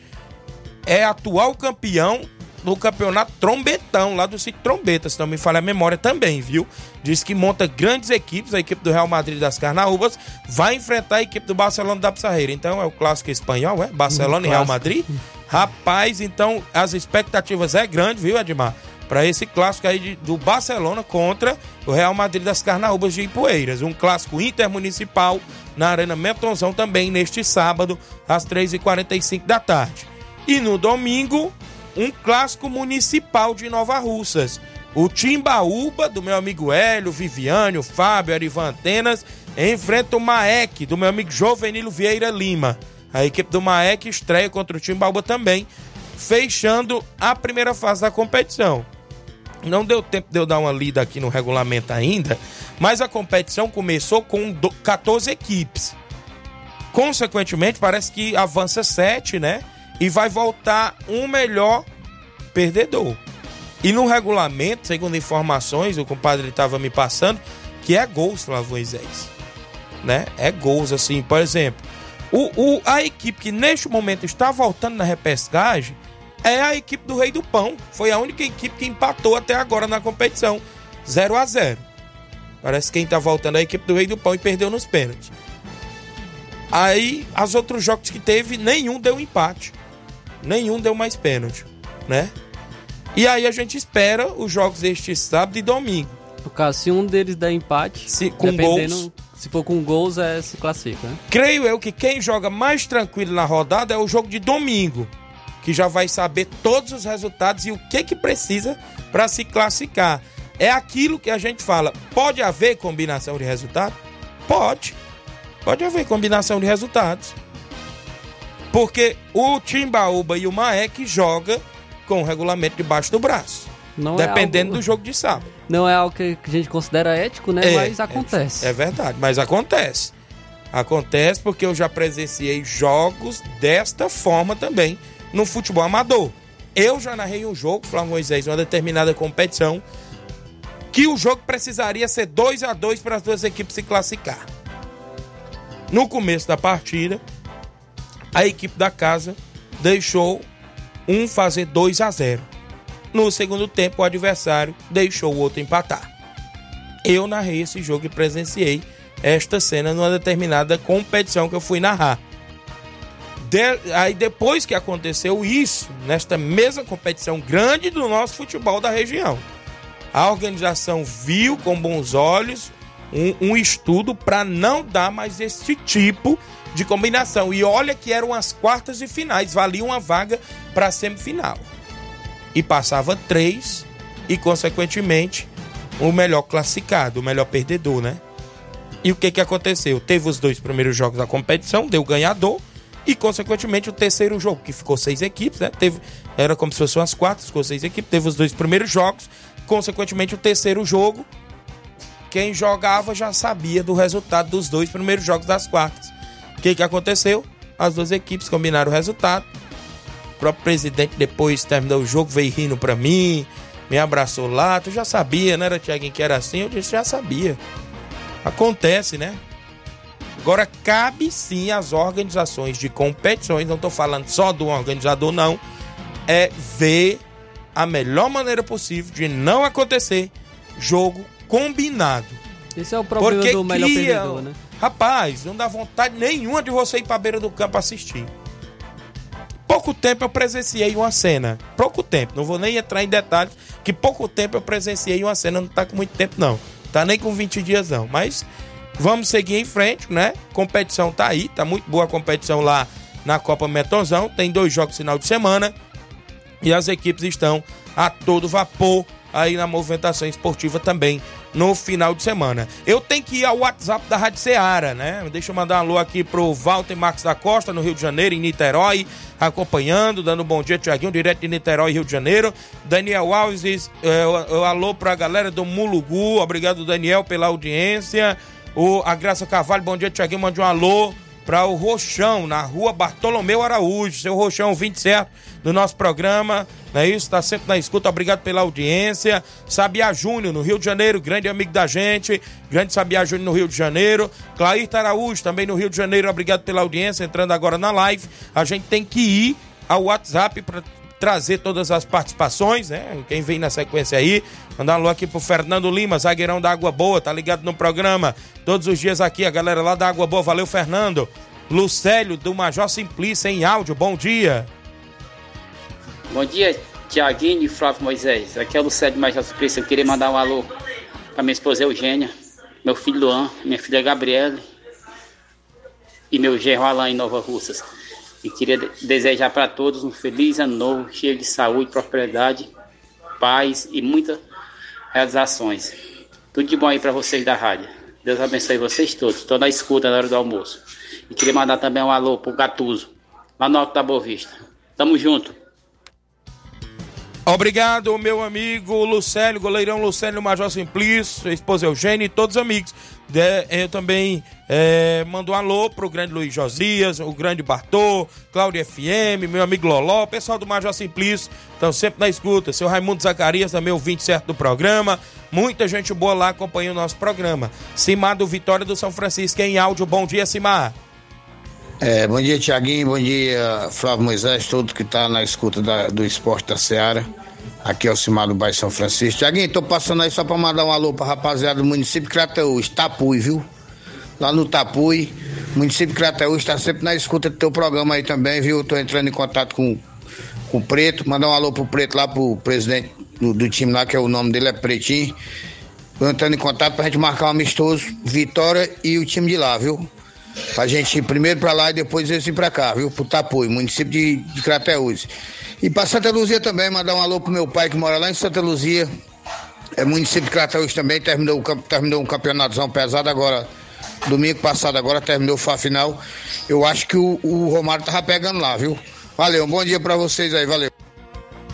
é atual campeão do campeonato Trombetão, lá do sítio Trombeta, se não me falha a memória também, viu? Diz que monta grandes equipes, a equipe do Real Madrid das Carnaúbas vai enfrentar a equipe do Barcelona da Pissarreira. Então é o clássico espanhol, é? Barcelona e Real Madrid. Rapaz, então as expectativas é grande, viu, Edmar? para esse clássico aí de, do Barcelona contra o Real Madrid das Carnaúbas de Ipueiras. Um clássico intermunicipal na Arena Metonzão também neste sábado, às 3h45 da tarde. E no domingo, um clássico municipal de Nova Russas. O Timbaúba, do meu amigo Hélio, Viviane, Fábio, Arivan Antenas, enfrenta o Maek, do meu amigo Jovenilo Vieira Lima. A equipe do Maek estreia contra o Timbaúba também, fechando a primeira fase da competição. Não deu tempo de eu dar uma lida aqui no regulamento ainda, mas a competição começou com 14 equipes. Consequentemente, parece que avança 7, né? E vai voltar um melhor perdedor. E no regulamento, segundo informações, o compadre estava me passando, que é gols, Flávio Moisés. Né? É gols, assim, por exemplo. O, o, a equipe que neste momento está voltando na repescagem é a equipe do Rei do Pão. Foi a única equipe que empatou até agora na competição. 0 a 0 Parece que quem está voltando é a equipe do Rei do Pão e perdeu nos pênaltis. Aí, os outros jogos que teve, nenhum deu empate. Nenhum deu mais pênalti, né? E aí a gente espera os jogos deste sábado e domingo. No caso, se um deles der empate, se, com gols. Se for com gols, é, se classifica, né? Creio eu que quem joga mais tranquilo na rodada é o jogo de domingo. Que já vai saber todos os resultados e o que que precisa para se classificar. É aquilo que a gente fala. Pode haver combinação de resultados? Pode. Pode haver combinação de resultados. Porque o Timbaúba e o Maek joga com o regulamento debaixo do braço. Não é dependendo é algo... do jogo de sábado. Não é algo que a gente considera ético, né? É, mas acontece. É, é verdade, mas acontece. Acontece porque eu já presenciei jogos desta forma também no futebol amador. Eu já narrei um jogo, Flávio Moisés, uma determinada competição, que o jogo precisaria ser 2 a 2 para as duas equipes se classificar. No começo da partida, a equipe da casa deixou um fazer 2 a 0. No segundo tempo, o adversário deixou o outro empatar. Eu narrei esse jogo e presenciei esta cena numa determinada competição que eu fui narrar. De, aí depois que aconteceu isso, nesta mesma competição grande do nosso futebol da região, a organização viu com bons olhos um, um estudo para não dar mais esse tipo de combinação. E olha que eram as quartas e finais, valia uma vaga para a semifinal. E passava três, e consequentemente o melhor classificado, o melhor perdedor, né? E o que, que aconteceu? Teve os dois primeiros jogos da competição, deu ganhador, e consequentemente o terceiro jogo, que ficou seis equipes, né? Teve, era como se fossem as quatro, ficou seis equipes, teve os dois primeiros jogos, consequentemente o terceiro jogo, quem jogava já sabia do resultado dos dois primeiros jogos das quartas. O que, que aconteceu? As duas equipes combinaram o resultado. O próprio presidente, depois terminou o jogo, veio rindo pra mim, me abraçou lá. Tu já sabia, né, era Tiaguinho, que era assim? Eu disse, já sabia. Acontece, né? Agora, cabe sim às organizações de competições, não estou falando só do organizador, não, é ver a melhor maneira possível de não acontecer jogo combinado. Esse é o problema Porque do melhor cria, perdedor, né? Rapaz, não dá vontade nenhuma de você ir pra beira do campo assistir. Pouco tempo eu presenciei uma cena. Pouco tempo, não vou nem entrar em detalhes, que pouco tempo eu presenciei uma cena, não tá com muito tempo não. Tá nem com 20 dias não, mas vamos seguir em frente, né? Competição tá aí, tá muito boa a competição lá na Copa Metonzão, tem dois jogos final de semana e as equipes estão a todo vapor aí na movimentação esportiva também no final de semana. Eu tenho que ir ao WhatsApp da Rádio Ceará, né? Deixa eu mandar um alô aqui pro Walter Marques da Costa, no Rio de Janeiro, em Niterói, acompanhando, dando um bom dia, Tiaguinho, direto de Niterói, Rio de Janeiro. Daniel Alves, é, o, alô pra galera do Mulugu, obrigado, Daniel, pela audiência. O, a Graça Carvalho, bom dia, Tiaguinho, mande um alô para o Rochão, na rua Bartolomeu Araújo. Seu Rochão, 27 do nosso programa, não é isso? Está sempre na escuta, obrigado pela audiência. Sabiá Júnior, no Rio de Janeiro, grande amigo da gente. Grande Sabiá Júnior no Rio de Janeiro. Clair Araújo, também no Rio de Janeiro, obrigado pela audiência. Entrando agora na live, a gente tem que ir ao WhatsApp para trazer todas as participações, né? Quem vem na sequência aí, mandar um alô aqui pro Fernando Lima, zagueirão da Água Boa, tá ligado no programa todos os dias aqui, a galera lá da Água Boa, valeu Fernando. Lucélio do Major Simplício em áudio, bom dia. Bom dia, Tiaguinho e Flávio Moisés. Aqui é o Lucélio de Major Suplício. Eu queria mandar um alô para minha esposa Eugênia, meu filho Luan, minha filha Gabriele e meu genro Alain em Nova Russas. E queria de- desejar para todos um feliz ano novo, cheio de saúde, prosperidade, paz e muitas realizações. Tudo de bom aí para vocês da rádio. Deus abençoe vocês todos. Estou na escuta na hora do almoço. E queria mandar também um alô pro Gatuso, lá no Alto da Boa Vista. Tamo junto. Obrigado, meu amigo Lucélio, goleirão Lucélio Major Simplício, esposa Eugênia e todos os amigos. De- eu também eh, mando um alô pro grande Luiz Josias, o grande Bartô, Cláudio FM, meu amigo Loló, pessoal do Major Simplício, estão sempre na escuta. Seu Raimundo Zacarias, também ouvinte certo do programa. Muita gente boa lá acompanha o nosso programa. Simar do Vitória do São Francisco em áudio. Bom dia, Simar. É, bom dia, Tiaguinho. Bom dia, Flávio Moisés, todo que está na escuta da- do esporte da Seara. Aqui é o Cimar do Bairro São Francisco. Tiaguinho, tô passando aí só para mandar um alô pra rapaziada do município de Crateús, Tapui, viu? Lá no Tapui, município de Crateús está sempre na escuta do teu programa aí também, viu? Tô entrando em contato com, com o Preto. Mandar um alô pro Preto lá, pro presidente do, do time lá, que é o nome dele é Pretinho. Tô entrando em contato pra gente marcar um amistoso, Vitória e o time de lá, viu? Pra gente ir primeiro pra lá e depois eles ir pra cá, viu? Pro Tapuí, município de, de Crateús. E pra Santa Luzia também, mandar um alô pro meu pai que mora lá em Santa Luzia. É município de Crateús também, terminou, terminou um campeonatozão pesado agora. Domingo passado agora terminou a final. Eu acho que o, o Romário tava pegando lá, viu? Valeu, um bom dia pra vocês aí, valeu.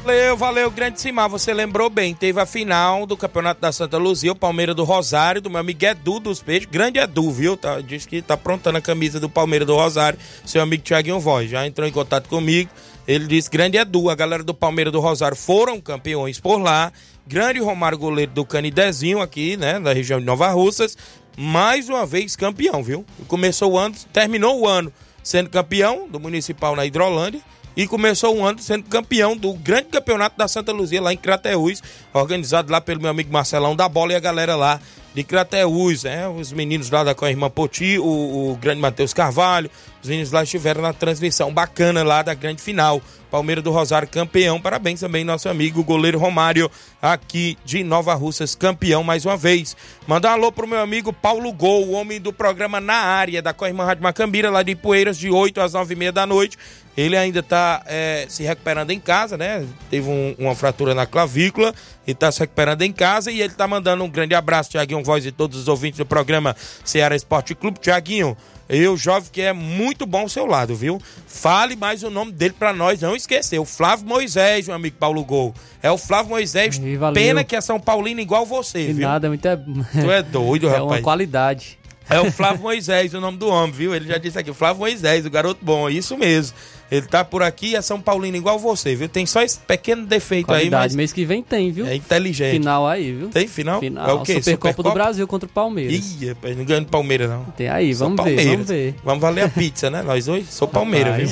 Valeu, valeu, grande Simar. Você lembrou bem, teve a final do Campeonato da Santa Luzia, o Palmeiras do Rosário, do meu amigo Edu dos Peixes. Grande Edu, viu? Tá, diz que tá aprontando a camisa do Palmeiras do Rosário. Seu amigo Thiaguinho Voz já entrou em contato comigo. Ele disse: Grande Edu, a galera do Palmeiras do Rosário foram campeões por lá. Grande Romário Goleiro do Canidezinho, aqui, né, da região de Nova Russas. Mais uma vez campeão, viu? Começou o ano, terminou o ano sendo campeão do Municipal na Hidrolândia e começou o ano sendo campeão do grande campeonato da Santa Luzia lá em Crateús, organizado lá pelo meu amigo Marcelão da Bola e a galera lá de Crateús, né? Os meninos lá da com a irmã Poti, o, o grande Matheus Carvalho, os meninos lá estiveram na transmissão bacana lá da grande final. Palmeiras do Rosário campeão. Parabéns também nosso amigo goleiro Romário aqui de Nova Russas, campeão mais uma vez. Mandar um alô pro meu amigo Paulo Gol, o homem do programa Na Área da Corrimã Rádio Macambira, lá de Poeiras, de 8 às 9 e meia da noite. Ele ainda está se recuperando em casa, né? Teve um- uma fratura na clavícula e está se recuperando em casa. E ele está mandando um grande abraço, Tiaguinho Voz e todos os ouvintes do programa Ceará Esporte Clube. Tiaguinho, eu, jovem, que é muito bom ao seu lado, viu? Fale mais o nome dele para nós não esquecer. O Flávio Moisés, meu amigo Paulo Gol. É o Flávio Moisés. Valeu. Pena que é São Paulino igual você, E viu? nada, é muito. [LAUGHS] Tu é doido, [LAUGHS] É rapaz. uma qualidade. É o Flávio Moisés, o nome do homem, viu? Ele já disse aqui, Flávio Moisés, o garoto bom, é isso mesmo. Ele tá por aqui, é São Paulino igual você, viu? Tem só esse pequeno defeito aí, Qualidade. mas Mês que vem tem, viu? é inteligente. Final aí, viu? Tem final? Final. É o quê? Supercopa, Supercopa? do Brasil contra o Palmeiras. Ih, rapaz, não ganha do Palmeiras, não. Tem aí, Sou vamos ver, vamos ver. Vamos valer a pizza, né? Nós dois? Sou Palmeiras, viu?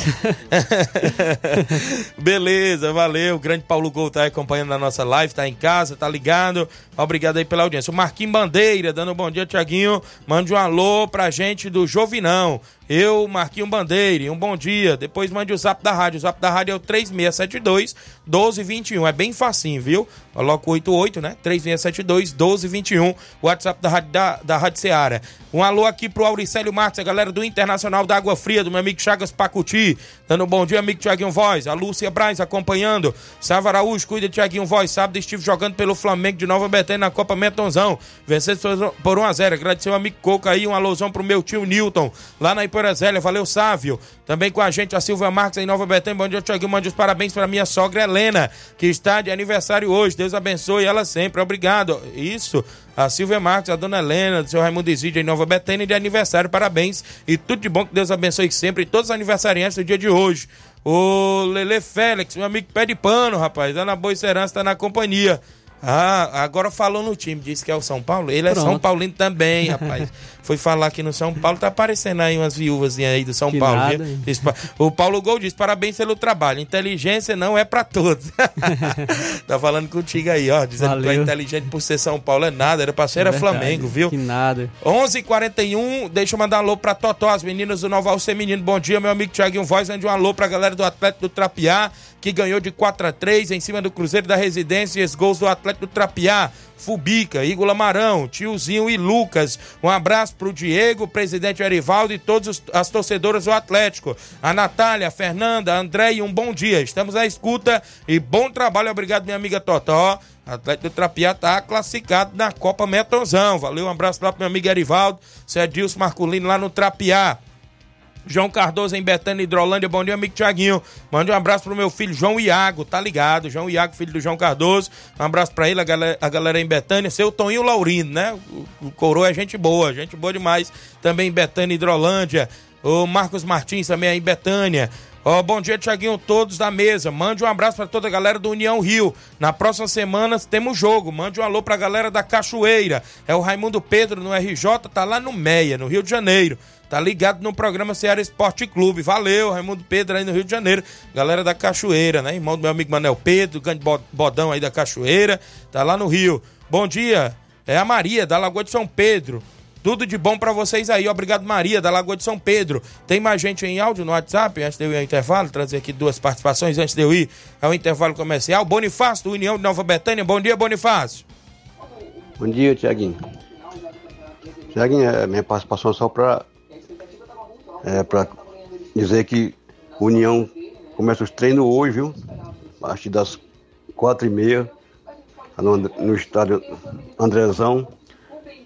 [LAUGHS] Beleza, valeu. O grande Paulo Gol tá aí acompanhando na nossa live, tá em casa, tá ligado. Obrigado aí pela audiência. O Marquinhos Bandeira, dando um bom dia, Tiaguinho. Mande um alô pra gente do Jovinão. Eu, Marquinho Bandeira, um bom dia. Depois mande o zap da rádio. O zap da rádio é o 3672 1221. É bem facinho, viu? Coloca o 88, né? 3672 1221. O WhatsApp da Rádio, da, da Rádio Seara. Um alô aqui pro Auricélio Marques, a galera do Internacional da Água Fria, do meu amigo Chagas Pacuti. Dando um bom dia, amigo Tiaguinho Voz. A Lúcia Braz acompanhando. Sávio Araújo, cuida de Tiaguinho Voz. Sábado estive jogando pelo Flamengo de Nova Betânia na Copa Metonzão. Vencendo por 1x0. Agradecer o amigo Coca aí. Um alôzão pro meu tio Newton, lá na Ipoeira Zélia. Valeu, Sávio. Também com a gente a Silvia Marques em Nova Betânia. Bom dia, Tiaguinho. Mande os parabéns para minha sogra Helena, que está de aniversário hoje. Deus abençoe ela sempre. Obrigado. Isso. A Silvia Marques, a dona Helena, do seu Raimundo Isídio em Nova Betânia, de aniversário. Parabéns. E tudo de bom que Deus abençoe sempre todos os aniversariantes do dia de hoje. O Lele Félix, meu amigo pé de pano, rapaz. Ana Boa Serança tá na companhia. Ah, agora falou no time, disse que é o São Paulo. Ele é Pronto. São Paulino também, [LAUGHS] rapaz. Foi falar aqui no São Paulo, tá aparecendo aí umas viúvas aí do São Que Paulo. nada, O Paulo Gol diz: parabéns pelo trabalho. Inteligência não é pra todos. [LAUGHS] tá falando contigo aí, ó. Dizendo que tu é Valeu. inteligente por ser São Paulo. É nada, era pra ser era É Flamengo, viu? Que nada. 11:41 deixa eu mandar um alô pra Totó, as meninas do Noval Feminino. Bom dia, meu amigo Thiaguinho Voz. Mande um alô pra galera do Atlético do Trapiá, que ganhou de 4 a 3 em cima do Cruzeiro da Residência, e os gols do Atlético Trapiá, Fubica, Igor Lamarão, Tiozinho e Lucas. Um abraço pro Diego, presidente Arivaldo e todas as torcedoras do Atlético. A Natália, a Fernanda, a André e um bom dia. Estamos à escuta e bom trabalho. Obrigado, minha amiga Totó. Atlético Trapiá tá classificado na Copa Metronzão. Valeu, um abraço lá pro meu amigo Arivaldo, Cedilson Marculino lá no Trapiá. João Cardoso em Betânia, Hidrolândia. Bom dia, amigo Tiaguinho. Mande um abraço pro meu filho João Iago, tá ligado? João Iago, filho do João Cardoso. Um abraço pra ele, a galera, a galera em Betânia. Seu Toninho Laurindo, né? O, coroa é gente boa, gente boa demais. Também em Betânia, Hidrolândia. O Marcos Martins também aí em Betânia. Ó, bom dia, Tiaguinho, todos da mesa. Mande um abraço para toda a galera do União Rio. Na próxima semana temos jogo. Mande um alô pra galera da Cachoeira. É o Raimundo Pedro no RJ, tá lá no Meia, no Rio de Janeiro. Tá ligado no programa Ceará Esporte Clube. Valeu, Raimundo Pedro aí no Rio de Janeiro. Galera da Cachoeira, né? Irmão do meu amigo Manel Pedro, grande bodão aí da Cachoeira. Tá lá no Rio. Bom dia. É a Maria, da Lagoa de São Pedro. Tudo de bom para vocês aí. Obrigado, Maria, da Lagoa de São Pedro. Tem mais gente em áudio no WhatsApp? Antes de eu ir ao intervalo, trazer aqui duas participações antes de eu ir ao intervalo comercial. Bonifácio, do União de Nova Betânia. Bom dia, Bonifácio. Bom dia, Tiaguinho. Tiaguinho, é minha participação é só para é, para dizer que União começa os treinos hoje, viu? A partir das quatro e meia, no, no estádio Andrezão.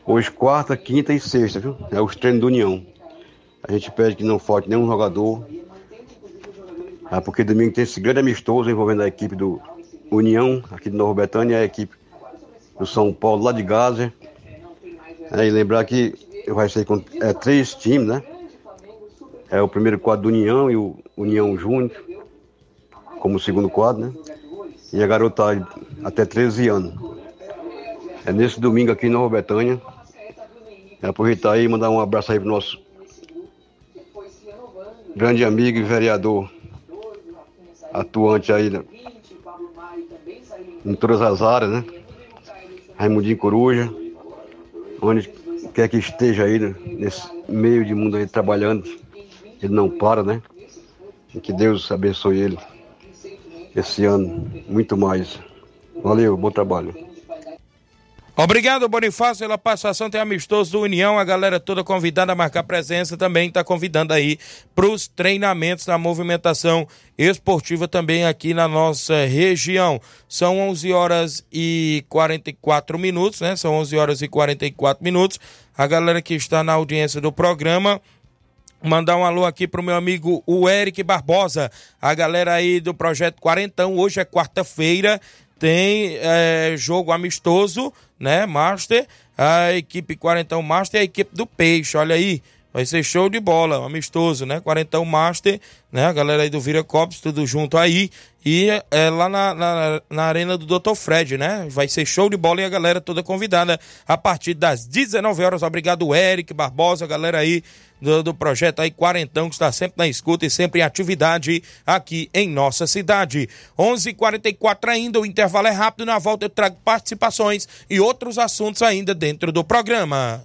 Hoje, quarta, quinta e sexta, viu? É os treinos do União. A gente pede que não falte nenhum jogador. É porque domingo tem esse grande amistoso envolvendo a equipe do União, aqui de Nova Betânia, a equipe do São Paulo, lá de Gaza. É, e lembrar que vai ser com é, três times, né? É o primeiro quadro do União e o União Júnior, como segundo quadro, né? E a garota até 13 anos. É nesse domingo aqui em Nova Betânia. É aproveitar aí e mandar um abraço aí pro nosso grande amigo e vereador atuante aí né? em todas as áreas, né? Raimundinho Coruja, onde quer que esteja aí né? nesse meio de mundo aí trabalhando ele não para, né? E que Deus abençoe ele esse ano, muito mais. Valeu, bom trabalho. Obrigado, Bonifácio, pela participação. Tem amistoso do União, a galera toda convidada a marcar presença também. Está convidando aí para os treinamentos da movimentação esportiva também aqui na nossa região. São 11 horas e 44 minutos, né? São 11 horas e 44 minutos. A galera que está na audiência do programa Mandar um alô aqui pro meu amigo o Eric Barbosa, a galera aí do Projeto Quarentão. Hoje é quarta-feira, tem é, jogo amistoso, né? Master, a equipe Quarentão Master e a equipe do Peixe, olha aí. Vai ser show de bola, amistoso, né? Quarentão Master, né? A galera aí do Vira Copos, tudo junto aí. E é, lá na, na, na, arena do Dr. Fred, né? Vai ser show de bola e a galera toda convidada a partir das 19 horas. Obrigado, Eric Barbosa, a galera aí do, do projeto aí Quarentão, que está sempre na escuta e sempre em atividade aqui em nossa cidade. 11:44 h 44 ainda, o intervalo é rápido. Na volta eu trago participações e outros assuntos ainda dentro do programa.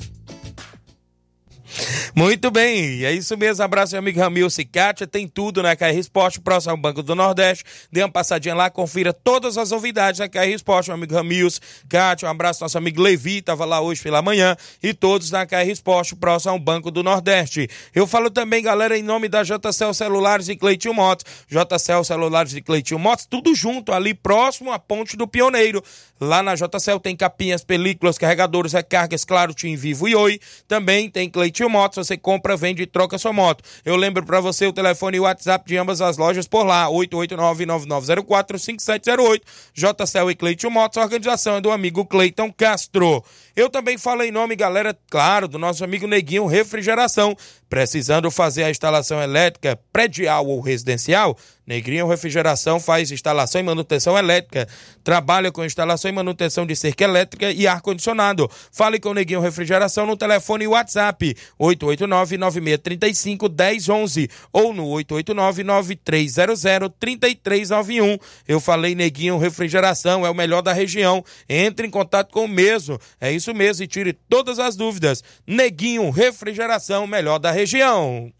Muito bem, é isso mesmo. Abraço, meu amigo Ramil Cicatia. Tem tudo na KR Esporte, próximo ao Banco do Nordeste. Dê uma passadinha lá, confira todas as novidades na KR Esporte. Meu amigo Ramils, Cátia, um abraço, nosso amigo Levi, tava lá hoje pela manhã. E todos na KR Esporte, próximo ao Banco do Nordeste. Eu falo também, galera, em nome da JCL Celulares e Cleitinho Motos. JCL Celulares e Cleitinho Motos, tudo junto, ali próximo à Ponte do Pioneiro. Lá na JCL tem capinhas, películas, carregadores, recargas, claro, Tim Vivo e Oi. Também tem Cleitinho Motos você compra, vende e troca sua moto. Eu lembro para você o telefone e o WhatsApp de ambas as lojas por lá, 889-9904-5708. JCL e Cleiton Motos, a organização é do amigo Cleiton Castro. Eu também falo em nome, galera, claro, do nosso amigo Neguinho Refrigeração. Precisando fazer a instalação elétrica predial ou residencial? Negrinho Refrigeração faz instalação e manutenção elétrica. Trabalha com instalação e manutenção de cerca elétrica e ar-condicionado. Fale com o Neguinho Refrigeração no telefone WhatsApp 889-9635-1011 ou no 889-9300-3391. Eu falei Neguinho Refrigeração, é o melhor da região. Entre em contato com o mesmo. É isso mesmo e tire todas as dúvidas. Neguinho Refrigeração, melhor da região.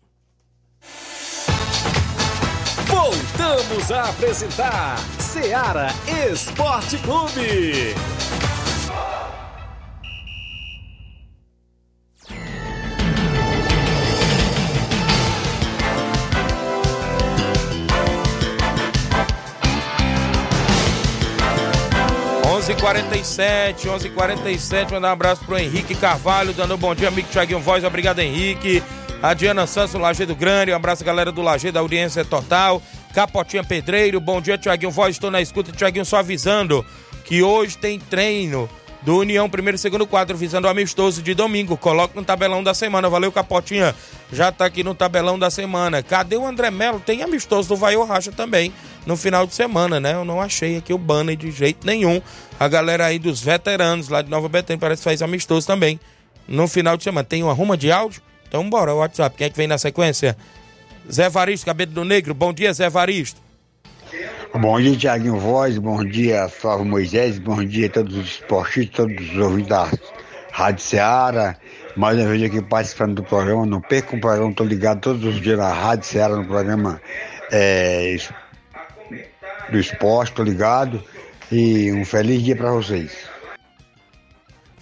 Voltamos a apresentar Seara Esporte Clube. 11:47, 11:47. Mandar um abraço pro Henrique Carvalho, dando um bom dia, amigo Thiaguinho Voz. Obrigado, Henrique. A Diana Santos, do Grande. Um abraço, galera do Lajeado, da audiência total. Capotinha Pedreiro, bom dia, Thiaguinho Voz. Estou na escuta, Thiaguinho, só avisando que hoje tem treino do União, primeiro e segundo quadro, visando o amistoso de domingo. Coloque no tabelão da semana. Valeu, Capotinha. Já tá aqui no tabelão da semana. Cadê o André Melo? Tem amistoso do Vai Racha também no final de semana, né? Eu não achei aqui o banner de jeito nenhum. A galera aí dos veteranos lá de Nova Betânia parece que faz amistoso também no final de semana. Tem uma ruma de áudio? Então bora, WhatsApp. Quem é que vem na sequência? Zé Varisto, Cabelo do Negro. Bom dia, Zé Varisto. Bom dia, Tiaguinho Voz, bom dia, Flávio Moisés, bom dia a todos os esportistas, todos os ouvintes da Rádio Ceará. Mais uma vez aqui participando do programa, não perca o programa, estou ligado todos os dias na Rádio Ceará, no programa é, do esporte, estou ligado. E um feliz dia para vocês.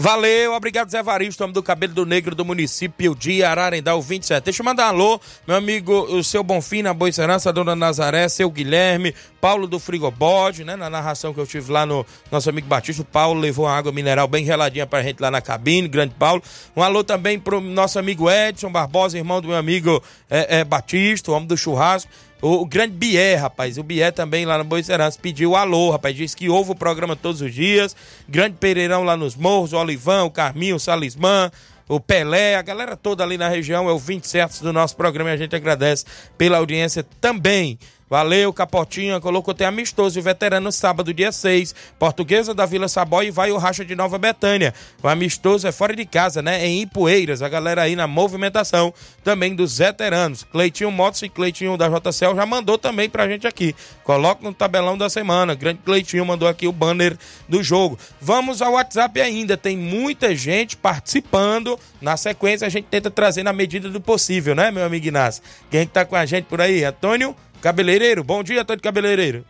Valeu, obrigado Zé Varisto, homem do cabelo do negro do município de Ararendá, o 27. Deixa eu mandar um alô, meu amigo, o seu Bonfim na Boa Serança, dona Nazaré, seu Guilherme, Paulo do Frigobode, né? Na narração que eu tive lá no nosso amigo Batista, o Paulo levou uma água mineral bem geladinha pra gente lá na cabine, grande Paulo. Um alô também pro nosso amigo Edson Barbosa, irmão do meu amigo é, é, Batista, o homem do churrasco. O, o, grande Bié, rapaz, o Bié também lá no Boicerança pediu alô, rapaz, disse que ouve o programa todos os dias. Grande Pereirão lá nos morros, o Olivão, o Carminho, o Salismã, o Pelé, a galera toda ali na região, é o 20 certos do nosso programa e a gente agradece pela audiência também. Valeu, Capotinha. Colocou tem amistoso e veterano sábado, dia 6. Portuguesa da Vila Sabói e vai o Racha de Nova Betânia. O amistoso é fora de casa, né? Em Ipueiras. A galera aí na movimentação também dos veteranos. Cleitinho Motos e Cleitinho da JCL já mandou também pra gente aqui. Coloca no tabelão da semana. Grande Cleitinho mandou aqui o banner do jogo. Vamos ao WhatsApp ainda. Tem muita gente participando. Na sequência, a gente tenta trazer na medida do possível, né, meu amigo Inácio? Quem tá com a gente por aí? Antônio Cabeleireiro, bom dia, Antônio Cabeleireiro.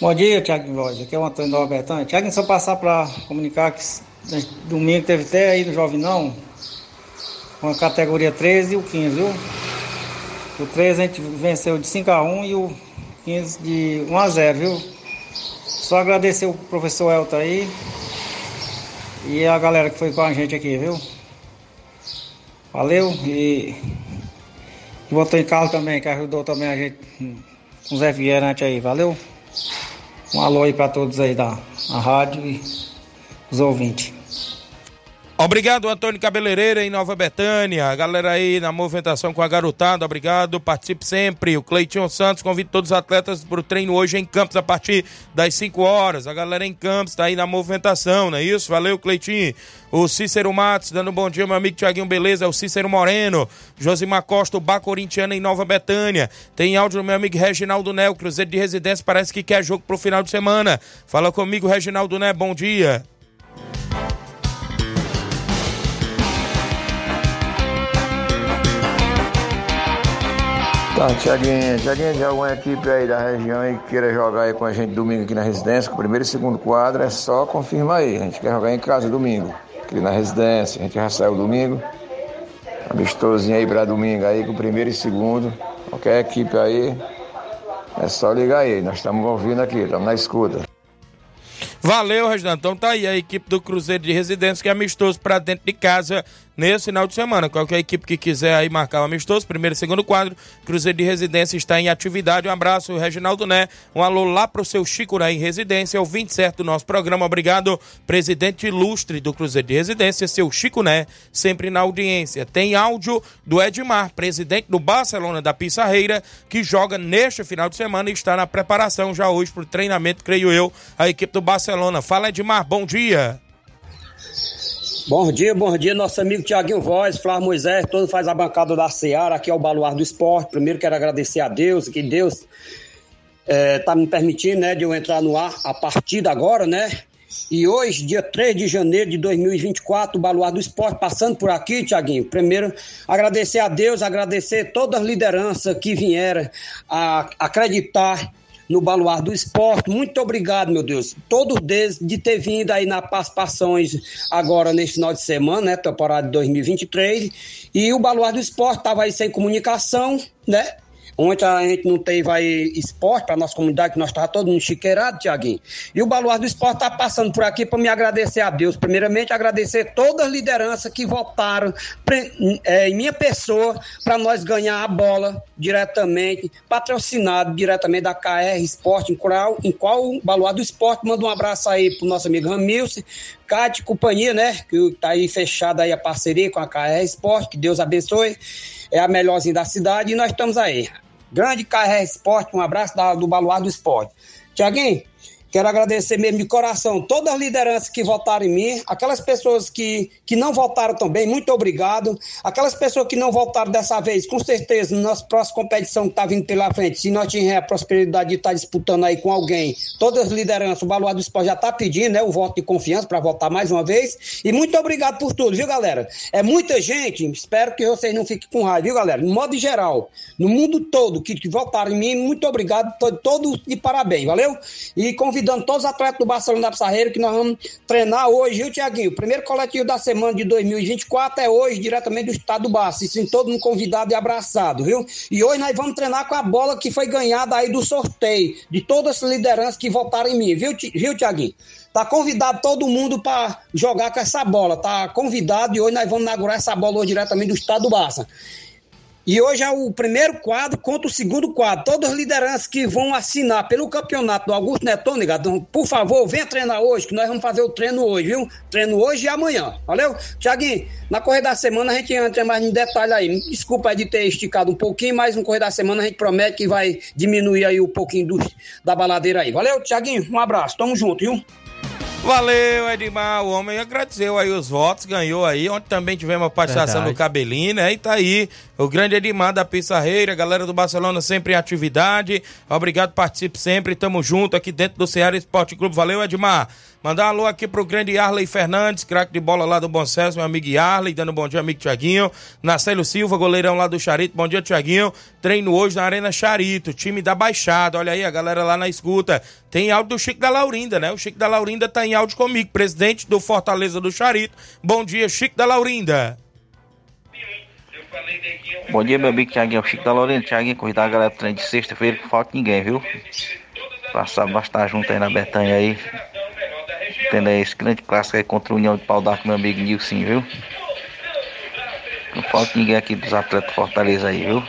Bom dia, Tiago Voz. Aqui é o Antônio Nova Betânia. Tiago, só passar para comunicar que domingo teve até aí no Jovinão, com a categoria 13 e o 15, viu? O 13 a gente venceu de 5 a 1 e o 15 de 1 a 0, viu? Só agradecer o professor Elton aí e a galera que foi com a gente aqui, viu? Valeu e botou em carro também, que ajudou também a gente com o Zé Vierante aí, valeu? Um alô aí para todos aí da rádio e os ouvintes. Obrigado, Antônio Cabeleireira, em Nova Betânia. A galera aí na movimentação com a garotada, obrigado. Participe sempre. O Cleitinho Santos convida todos os atletas para o treino hoje em Campos a partir das 5 horas. A galera em Campos está aí na movimentação, não é isso? Valeu, Cleitinho. O Cícero Matos, dando um bom dia, meu amigo Tiaguinho Beleza. O Cícero Moreno. Josimar Costa, o Bar Corintiano em Nova Betânia. Tem áudio do meu amigo Reginaldo. O Cruzeiro de Residência parece que quer jogo para o final de semana. Fala comigo, Reginaldo Né. Bom dia. Tá, Tiaguinho, Tiaguinho, de alguma equipe aí da região que queira jogar aí com a gente domingo aqui na residência, com o primeiro e segundo quadro, é só confirmar aí. A gente quer jogar em casa domingo, aqui na residência, a gente já saiu domingo. Amistosinho aí pra domingo aí, com o primeiro e segundo. Qualquer equipe aí, é só ligar aí. Nós estamos ouvindo aqui, estamos na escuta. Valeu, Reginaldo. Então tá aí a equipe do Cruzeiro de Residência que é amistoso pra dentro de casa nesse final de semana. Qualquer equipe que quiser aí marcar o amistoso, primeiro e segundo quadro, Cruzeiro de Residência está em atividade. Um abraço, Reginaldo Né. Um alô lá pro seu Chico Né em Residência, o 27 do nosso programa. Obrigado, presidente ilustre do Cruzeiro de Residência, seu Chico Né, sempre na audiência. Tem áudio do Edmar, presidente do Barcelona da Pissarreira, que joga neste final de semana e está na preparação já hoje pro treinamento, creio eu, a equipe do Barcelona. Fala, Edmar, bom dia. Bom dia, bom dia, nosso amigo Tiaguinho Voz, Flávio Moisés, todo faz a bancada da Seara, aqui é o Baluar do Esporte. Primeiro quero agradecer a Deus, que Deus está me permitindo, né, de eu entrar no ar a partir de agora, né? E hoje, dia 3 de janeiro de 2024, o Baluar do Esporte passando por aqui, Tiaguinho. Primeiro, agradecer a Deus, agradecer todas as lideranças que vieram a acreditar no Baluar do Esporte. Muito obrigado, meu Deus. Todos eles de ter vindo aí na participações agora neste final de semana, né? Temporada de 2023. E o Baluar do Esporte estava aí sem comunicação, né? Ontem a gente não teve aí esporte para nossa comunidade, que nós estávamos todo mundo chiqueirado, Tiaguinho. E o Baluar do Esporte está passando por aqui para me agradecer a Deus. Primeiramente, agradecer todas as lideranças que votaram é, em minha pessoa para nós ganhar a bola diretamente, patrocinado diretamente da KR Esporte, em qual, em qual o Baluar do Esporte manda um abraço aí pro nosso amigo Ramilson, Cátia e companhia, né? Que tá aí fechada aí a parceria com a KR Esporte, que Deus abençoe. É a melhorzinha da cidade e nós estamos aí. Grande KR Esporte, um abraço da, do Baluar do Esporte. Tiaguinho, quero agradecer mesmo de coração todas as lideranças que votaram em mim, aquelas pessoas que, que não votaram também, muito obrigado. Aquelas pessoas que não votaram dessa vez, com certeza, na nossa próxima competição que está vindo pela frente, se nós tivermos a prosperidade de estar tá disputando aí com alguém, todas as lideranças, o Baluar do Esporte já está pedindo né, o voto de confiança para votar mais uma vez. E muito obrigado por tudo, viu, galera? É muita gente, espero que vocês não fiquem com raiva, viu, galera? No modo geral, no mundo todo que, que votaram em mim, muito obrigado, todos de parabéns, valeu? E convidando todos os atletas do Barcelona da Pissarreira que nós vamos treinar hoje, viu, Tiaguinho? O primeiro coletivo da semana de 2024 é hoje, diretamente do estado do Barça. E sim, todo mundo convidado e abraçado, viu? E hoje nós vamos treinar com a bola que foi ganhada aí do sorteio, de todas as lideranças que votaram em mim, viu, viu Tiaguinho? Tá convidado todo mundo para jogar com essa bola, tá convidado e hoje nós vamos inaugurar essa bola hoje diretamente do estado do Barça. E hoje é o primeiro quadro contra o segundo quadro. Todas as lideranças que vão assinar pelo campeonato do Augusto Neton, ligado? Por favor, venha treinar hoje, que nós vamos fazer o treino hoje, viu? Treino hoje e amanhã. Valeu? Tiaguinho, na corrida da semana a gente entra mais em detalhe aí. Desculpa aí de ter esticado um pouquinho, mas no corrida da semana a gente promete que vai diminuir aí um pouquinho do, da baladeira aí. Valeu, Tiaguinho? Um abraço. Tamo junto, viu? Valeu, Edmar. O homem agradeceu aí os votos, ganhou aí. Ontem também tivemos a participação Verdade. do Cabelinho, né? E tá aí o grande Edmar da Pissarreira, galera do Barcelona sempre em atividade. Obrigado, participe sempre. Tamo junto aqui dentro do Ceará Esporte Clube. Valeu, Edmar. Mandar um alô aqui pro grande Arley Fernandes, craque de bola lá do Bom Sucesso, meu amigo Arley, dando bom dia, amigo Tiaguinho. Nacélio Silva, goleirão lá do Charito, bom dia, Tiaguinho. Treino hoje na Arena Charito, time da Baixada. Olha aí a galera lá na escuta. Tem áudio do Chico da Laurinda, né? O Chico da Laurinda tá em áudio comigo, presidente do Fortaleza do Charito. Bom dia, Chico da Laurinda. Bom dia, meu amigo Thiaguinho, o Chico da Lorena. Thiaguinho, convidar a galera pro treino de sexta-feira, que falta ninguém, viu? Passar, bastar junto aí na Betânia aí. Tendo aí esse grande clássico aí contra o União de Pau d'Arco, meu amigo Nilson, viu? Não falta ninguém aqui dos atletas Fortaleza aí, viu?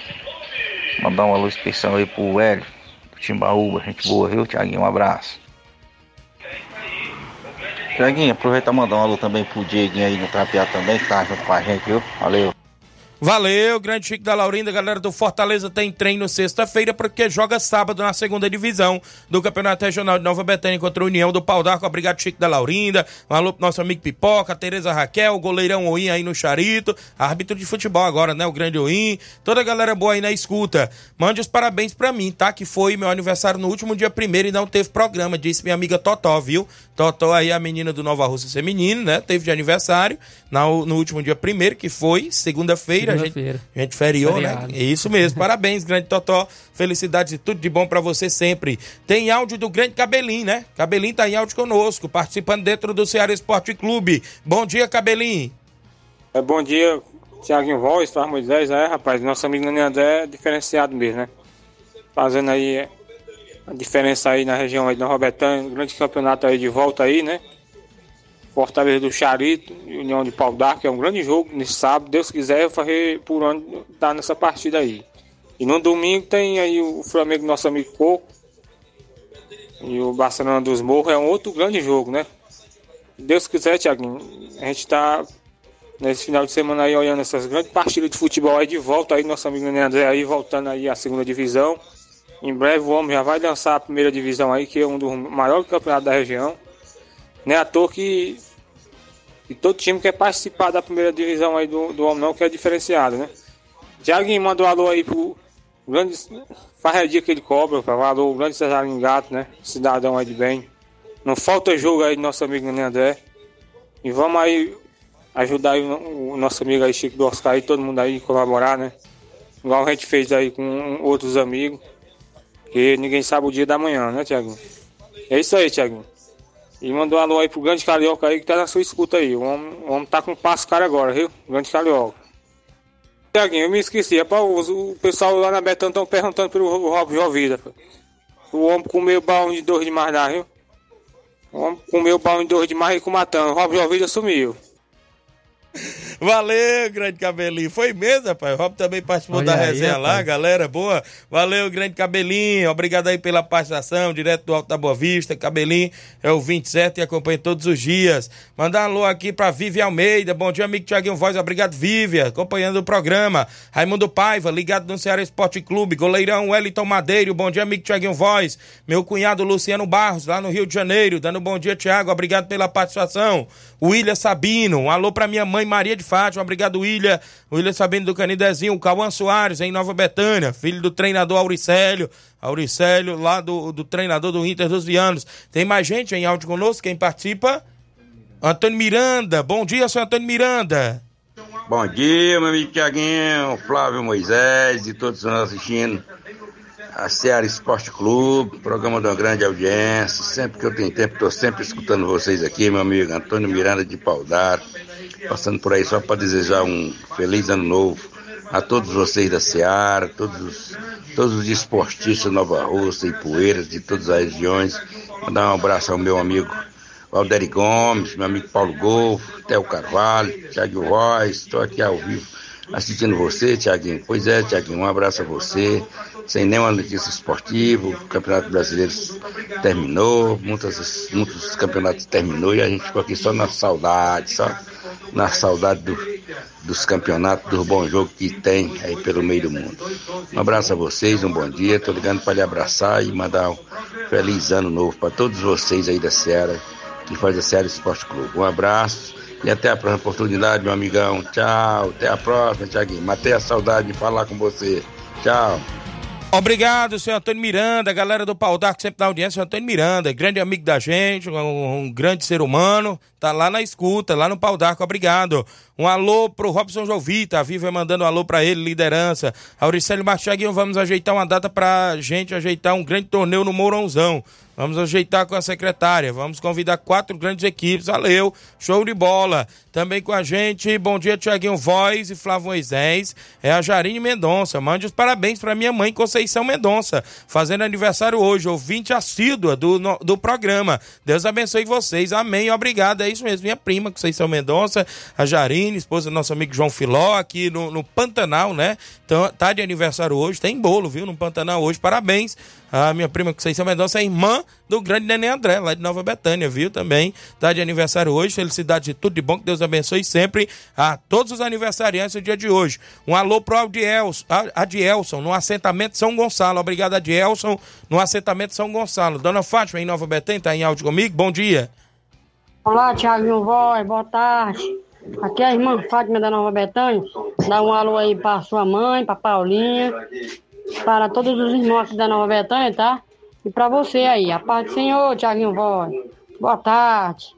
Mandar uma luz especial aí pro Hélio, do Timbaúba, gente boa, viu, Thiaguinho? Um abraço. Thiaguinho, aproveita e mandar um alô também pro Dieguinho aí no Trapear também, que tá junto com a gente, viu? Valeu. Valeu, grande Chico da Laurinda, galera do Fortaleza tem treino sexta-feira porque joga sábado na segunda divisão do Campeonato Regional de Nova Betânia contra a União do Pau d'Arco. Obrigado, Chico da Laurinda. Um nosso amigo Pipoca, Tereza Raquel, goleirão Oim aí no Charito, árbitro de futebol agora, né? O grande Oim. Toda a galera boa aí na escuta. Mande os parabéns pra mim, tá? Que foi meu aniversário no último dia primeiro e não teve programa, disse minha amiga Totó, viu? Totó aí, a menina do Nova Rússia Feminino, né? Teve de aniversário no, no último dia primeiro, que foi segunda-feira. a gente, Segunda-feira. a gente feriou, né? Feriado. É isso mesmo. Parabéns, grande Totó. Felicidades e tudo de bom pra você sempre. Tem áudio do grande Cabelinho, né? Cabelinho tá em áudio conosco, participando dentro do Ceará Esporte Clube. Bom dia, Cabelinho. É, bom dia, Tiaguinho Voz, Flávio Moisés, é, rapaz, nosso amigo Nani André é diferenciado mesmo, né? Fazendo aí a diferença aí na região aí de um grande campeonato aí de volta aí, né? Fortaleza do Charito, União de Pau d'Arco, é um grande jogo nesse sábado. Deus quiser, eu farei por onde tá nessa partida aí. E no domingo tem aí o Flamengo, nosso amigo Coco, e o Barcelona dos Morros, é um outro grande jogo, né? Deus quiser, Tiaguinho, a gente tá nesse final de semana aí olhando essas grandes partidas de futebol aí de volta aí, nosso amigo Nenê André aí voltando aí à segunda divisão. Em breve o homem já vai lançar a primeira divisão aí, que é um dos maiores campeonatos da região. Não é à toa que, que todo time quer participar da primeira divisão aí do, do homem não, que é diferenciado, né? Tiaguinho mandou um alô aí pro grande farredia que ele cobra, para alô, o grande Cesarinho Gato, né? Cidadão aí de bem. Não falta jogo aí do nosso amigo Nenê André. E vamos aí ajudar aí o, o nosso amigo aí, Chico do Oscar aí, todo mundo aí colaborar, né? Igual a gente fez aí com outros amigos. Que ninguém sabe o dia da manhã, né, Tiaguinho? É isso aí, Tiaguinho. E mandou um alô aí pro grande carioca aí que tá na sua escuta aí. O homem, o homem tá com passo cara agora, viu? Grande carioca. Tiaguinho, eu me esqueci. É pra, o, pessoal lá na Betão estão perguntando pelo Rob Jovida. O homem comeu baú de dois de mais viu? O homem comeu baú de dois de mais e com matando. O Rob Jovida sumiu. Valeu, grande cabelinho. Foi mesmo, rapaz. O Rob também participou Olha da aí, resenha lá, galera. Boa. Valeu, grande cabelinho. Obrigado aí pela participação, direto do Alto da Boa Vista. Cabelinho é o 27 e acompanha todos os dias. Mandar um alô aqui pra Vivi Almeida. Bom dia, amigo Tiaguinho Voz. Obrigado, Vivi, acompanhando o programa. Raimundo Paiva, ligado no Ceará Esporte Clube. Goleirão Wellington Madeiro. Bom dia, amigo Tiaguinho Voz. Meu cunhado Luciano Barros, lá no Rio de Janeiro. Dando um bom dia, Tiago. Obrigado pela participação. William Sabino. Um alô pra minha mãe Maria de Fátima. Obrigado, William. William Sabino do Canidezinho. Cauã Soares, em Nova Betânia. Filho do treinador Auricélio. Auricélio, lá do, do treinador do Inter dos Vianos. Tem mais gente em áudio conosco? Quem participa? Antônio Miranda. Bom dia, senhor Antônio Miranda. Bom dia, meu amigo Tiaguinho, Flávio Moisés e todos estão assistindo a Seara Esporte Clube, programa de uma grande audiência. Sempre que eu tenho tempo, estou sempre escutando vocês aqui, meu amigo Antônio Miranda de Paudar, passando por aí só para desejar um feliz ano novo a todos vocês da Seara, todos os, todos os esportistas Nova Rússia e Poeiras, de todas as regiões. Mandar um abraço ao meu amigo Valderi Gomes, meu amigo Paulo Golfo, Theo Carvalho, Thiago Voz, estou aqui ao vivo assistindo você, Tiaguinho. Pois é, Tiaguinho, um abraço a você. Sem nenhuma notícia esportiva, o Campeonato Brasileiro terminou, muitas, muitos campeonatos terminou e a gente ficou aqui só na saudade, só na saudade do, dos campeonatos, dos bons jogos que tem aí pelo meio do mundo. Um abraço a vocês, um bom dia. Estou ligando para lhe abraçar e mandar um feliz ano novo para todos vocês aí da Serra, que faz a Serra Esporte Clube. Um abraço e até a próxima oportunidade, meu amigão. Tchau, até a próxima, Tiaguinho. Matei a saudade de falar com você. Tchau. Obrigado, senhor Antônio Miranda, galera do Pau d'Arco, sempre na audiência, senhor Antônio Miranda, grande amigo da gente, um, um grande ser humano, tá lá na escuta, lá no Pau d'Arco, obrigado. Um alô pro Robson Jovita, a Viva mandando um alô pra ele, liderança. Auricélio Marchaguinho, vamos ajeitar uma data pra gente ajeitar um grande torneio no Mourãozão. Vamos ajeitar com a secretária. Vamos convidar quatro grandes equipes. Valeu, show de bola. Também com a gente, bom dia, Tiaguinho Voz e Flávio Moisés. É a Jarine Mendonça. Mande os parabéns para minha mãe, Conceição Mendonça, fazendo aniversário hoje, ouvinte assídua do, no- do programa. Deus abençoe vocês. Amém. Obrigado. É isso mesmo. Minha prima, Conceição Mendonça, a Jarine, esposa do nosso amigo João Filó, aqui no, no Pantanal, né? Então, tá de aniversário hoje. Tem bolo, viu? No Pantanal hoje. Parabéns. A minha prima Conceição Mendonça é irmã do grande Neném André, lá de Nova Betânia, viu? Também tá de aniversário hoje. Felicidade de tudo de bom. Que Deus abençoe sempre a todos os aniversariantes do dia de hoje. Um alô pro Adielson, Adielson no assentamento São Gonçalo. Obrigado, Adielson, no assentamento São Gonçalo. Dona Fátima, em Nova Betânia, tá em áudio comigo? Bom dia. Olá, Tiaguinho Voz, boa tarde. Aqui é a irmã Fátima da Nova Betânia. Dá um alô aí pra sua mãe, pra Paulinha, para todos os irmãos da Nova Betânia, tá? E pra você aí. A paz do Senhor, Tiaguinho Voz. Boa tarde.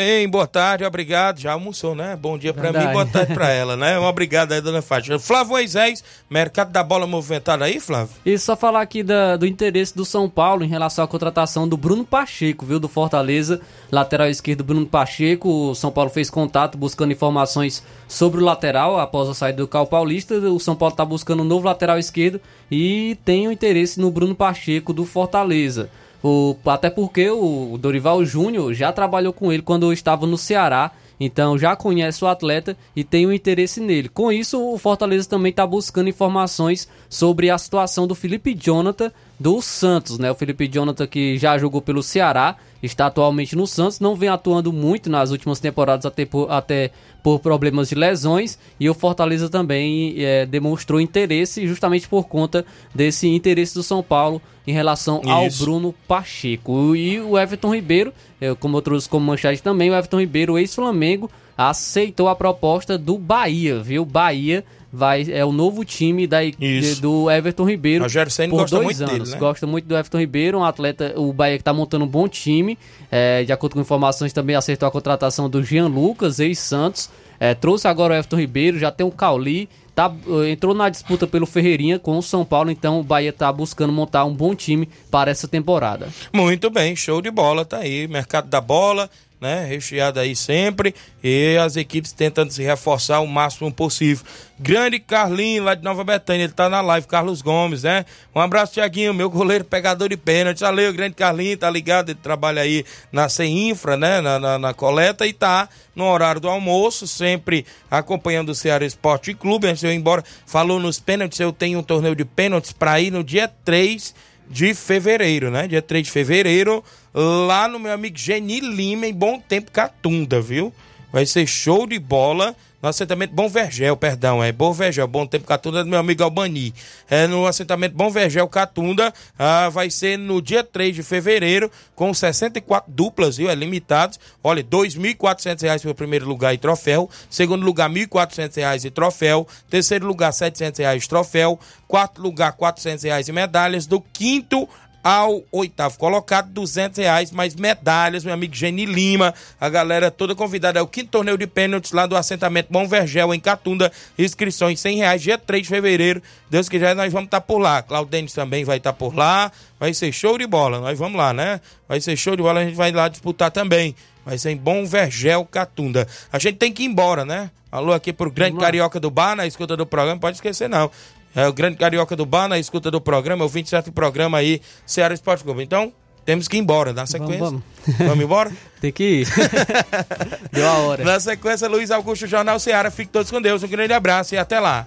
Bem, boa tarde, obrigado. Já almoçou, né? Bom dia pra Verdade. mim, boa tarde pra [LAUGHS] ela, né? Um obrigado aí, dona Fátima. Flávio Moisés, mercado da bola movimentado aí, Flávio? E só falar aqui da- do interesse do São Paulo em relação à contratação do Bruno Pacheco, viu? Do Fortaleza, lateral esquerdo Bruno Pacheco. O São Paulo fez contato buscando informações sobre o lateral após a saída do Cal Paulista. O São Paulo está buscando um novo lateral esquerdo e tem o interesse no Bruno Pacheco do Fortaleza. O, até porque o Dorival Júnior já trabalhou com ele quando estava no Ceará. Então já conhece o atleta e tem um interesse nele. Com isso, o Fortaleza também está buscando informações sobre a situação do Felipe Jonathan do Santos, né? O Felipe Jonathan que já jogou pelo Ceará, está atualmente no Santos, não vem atuando muito nas últimas temporadas até até por problemas de lesões e o Fortaleza também eh, demonstrou interesse justamente por conta desse interesse do São Paulo em relação ao Isso. Bruno Pacheco. E o Everton Ribeiro, eh, como outros como manchete também, o Everton Ribeiro, ex-Flamengo, aceitou a proposta do Bahia, viu? Bahia vai é o novo time da, Isso. do Everton Ribeiro Rogério Ceni por gosta dois muito anos. dele, né? Gosta muito do Everton Ribeiro, um atleta, o Bahia que está montando um bom time. É, de acordo com informações, também acertou a contratação do Jean Lucas, ex-Santos. É, trouxe agora o Everton Ribeiro, já tem o Cauli. Tá, eh, entrou na disputa pelo Ferreirinha com o São Paulo, então o Bahia está buscando montar um bom time para essa temporada. Muito bem, show de bola, tá aí. Mercado da bola, né? Recheado aí sempre. E as equipes tentando se reforçar o máximo possível. Grande Carlinho, lá de Nova Betânia, ele tá na live, Carlos Gomes, né? Um abraço, Tiaguinho, meu goleiro pegador de pênalti. Valeu, grande Carlinho, tá ligado? Ele trabalha aí na CEINFRA, né? Na, na, na coleta e tá no horário do almoço, sempre acompanhando o Ceará Esporte Clube. Antes de eu ir embora, falou nos pênaltis, eu tenho um torneio de pênaltis pra ir no dia 3 de fevereiro, né? Dia 3 de fevereiro, lá no meu amigo Geni Lima, em Bom Tempo Catunda, viu? Vai ser show de bola no assentamento Bom Vergel, perdão, é Bom Vergel, Bom Tempo Catunda do meu amigo Albani. É no assentamento Bom Vergel Catunda, ah, vai ser no dia 3 de fevereiro, com 64 duplas, viu? É limitados. Olha, 2.400 reais pelo primeiro lugar e troféu, segundo lugar 1.400 reais e troféu, terceiro lugar 700 reais troféu, quarto lugar 400 reais e medalhas, do quinto ao oitavo colocado, 200 reais, mais medalhas, meu amigo Geni Lima, a galera toda convidada, é o quinto torneio de pênaltis lá do assentamento Bom Vergel, em Catunda, inscrições 100 reais, dia 3 de fevereiro, Deus quiser, nós vamos estar por lá, Claudênis também vai estar por lá, vai ser show de bola, nós vamos lá, né? Vai ser show de bola, a gente vai lá disputar também, vai ser em Bom Vergel, Catunda. A gente tem que ir embora, né? Alô aqui pro Grande Carioca do Bar, na escuta do programa, pode esquecer não. É o Grande Carioca do Bar, na escuta do programa, ouvinte certo programa aí, Ceará Esporte Clube. Então, temos que ir embora, na sequência. Vamos, [LAUGHS] Vamos embora? Tem que ir. [LAUGHS] Deu a hora. Na sequência, Luiz Augusto, Jornal Ceará. Fique todos com Deus. Um grande abraço e até lá.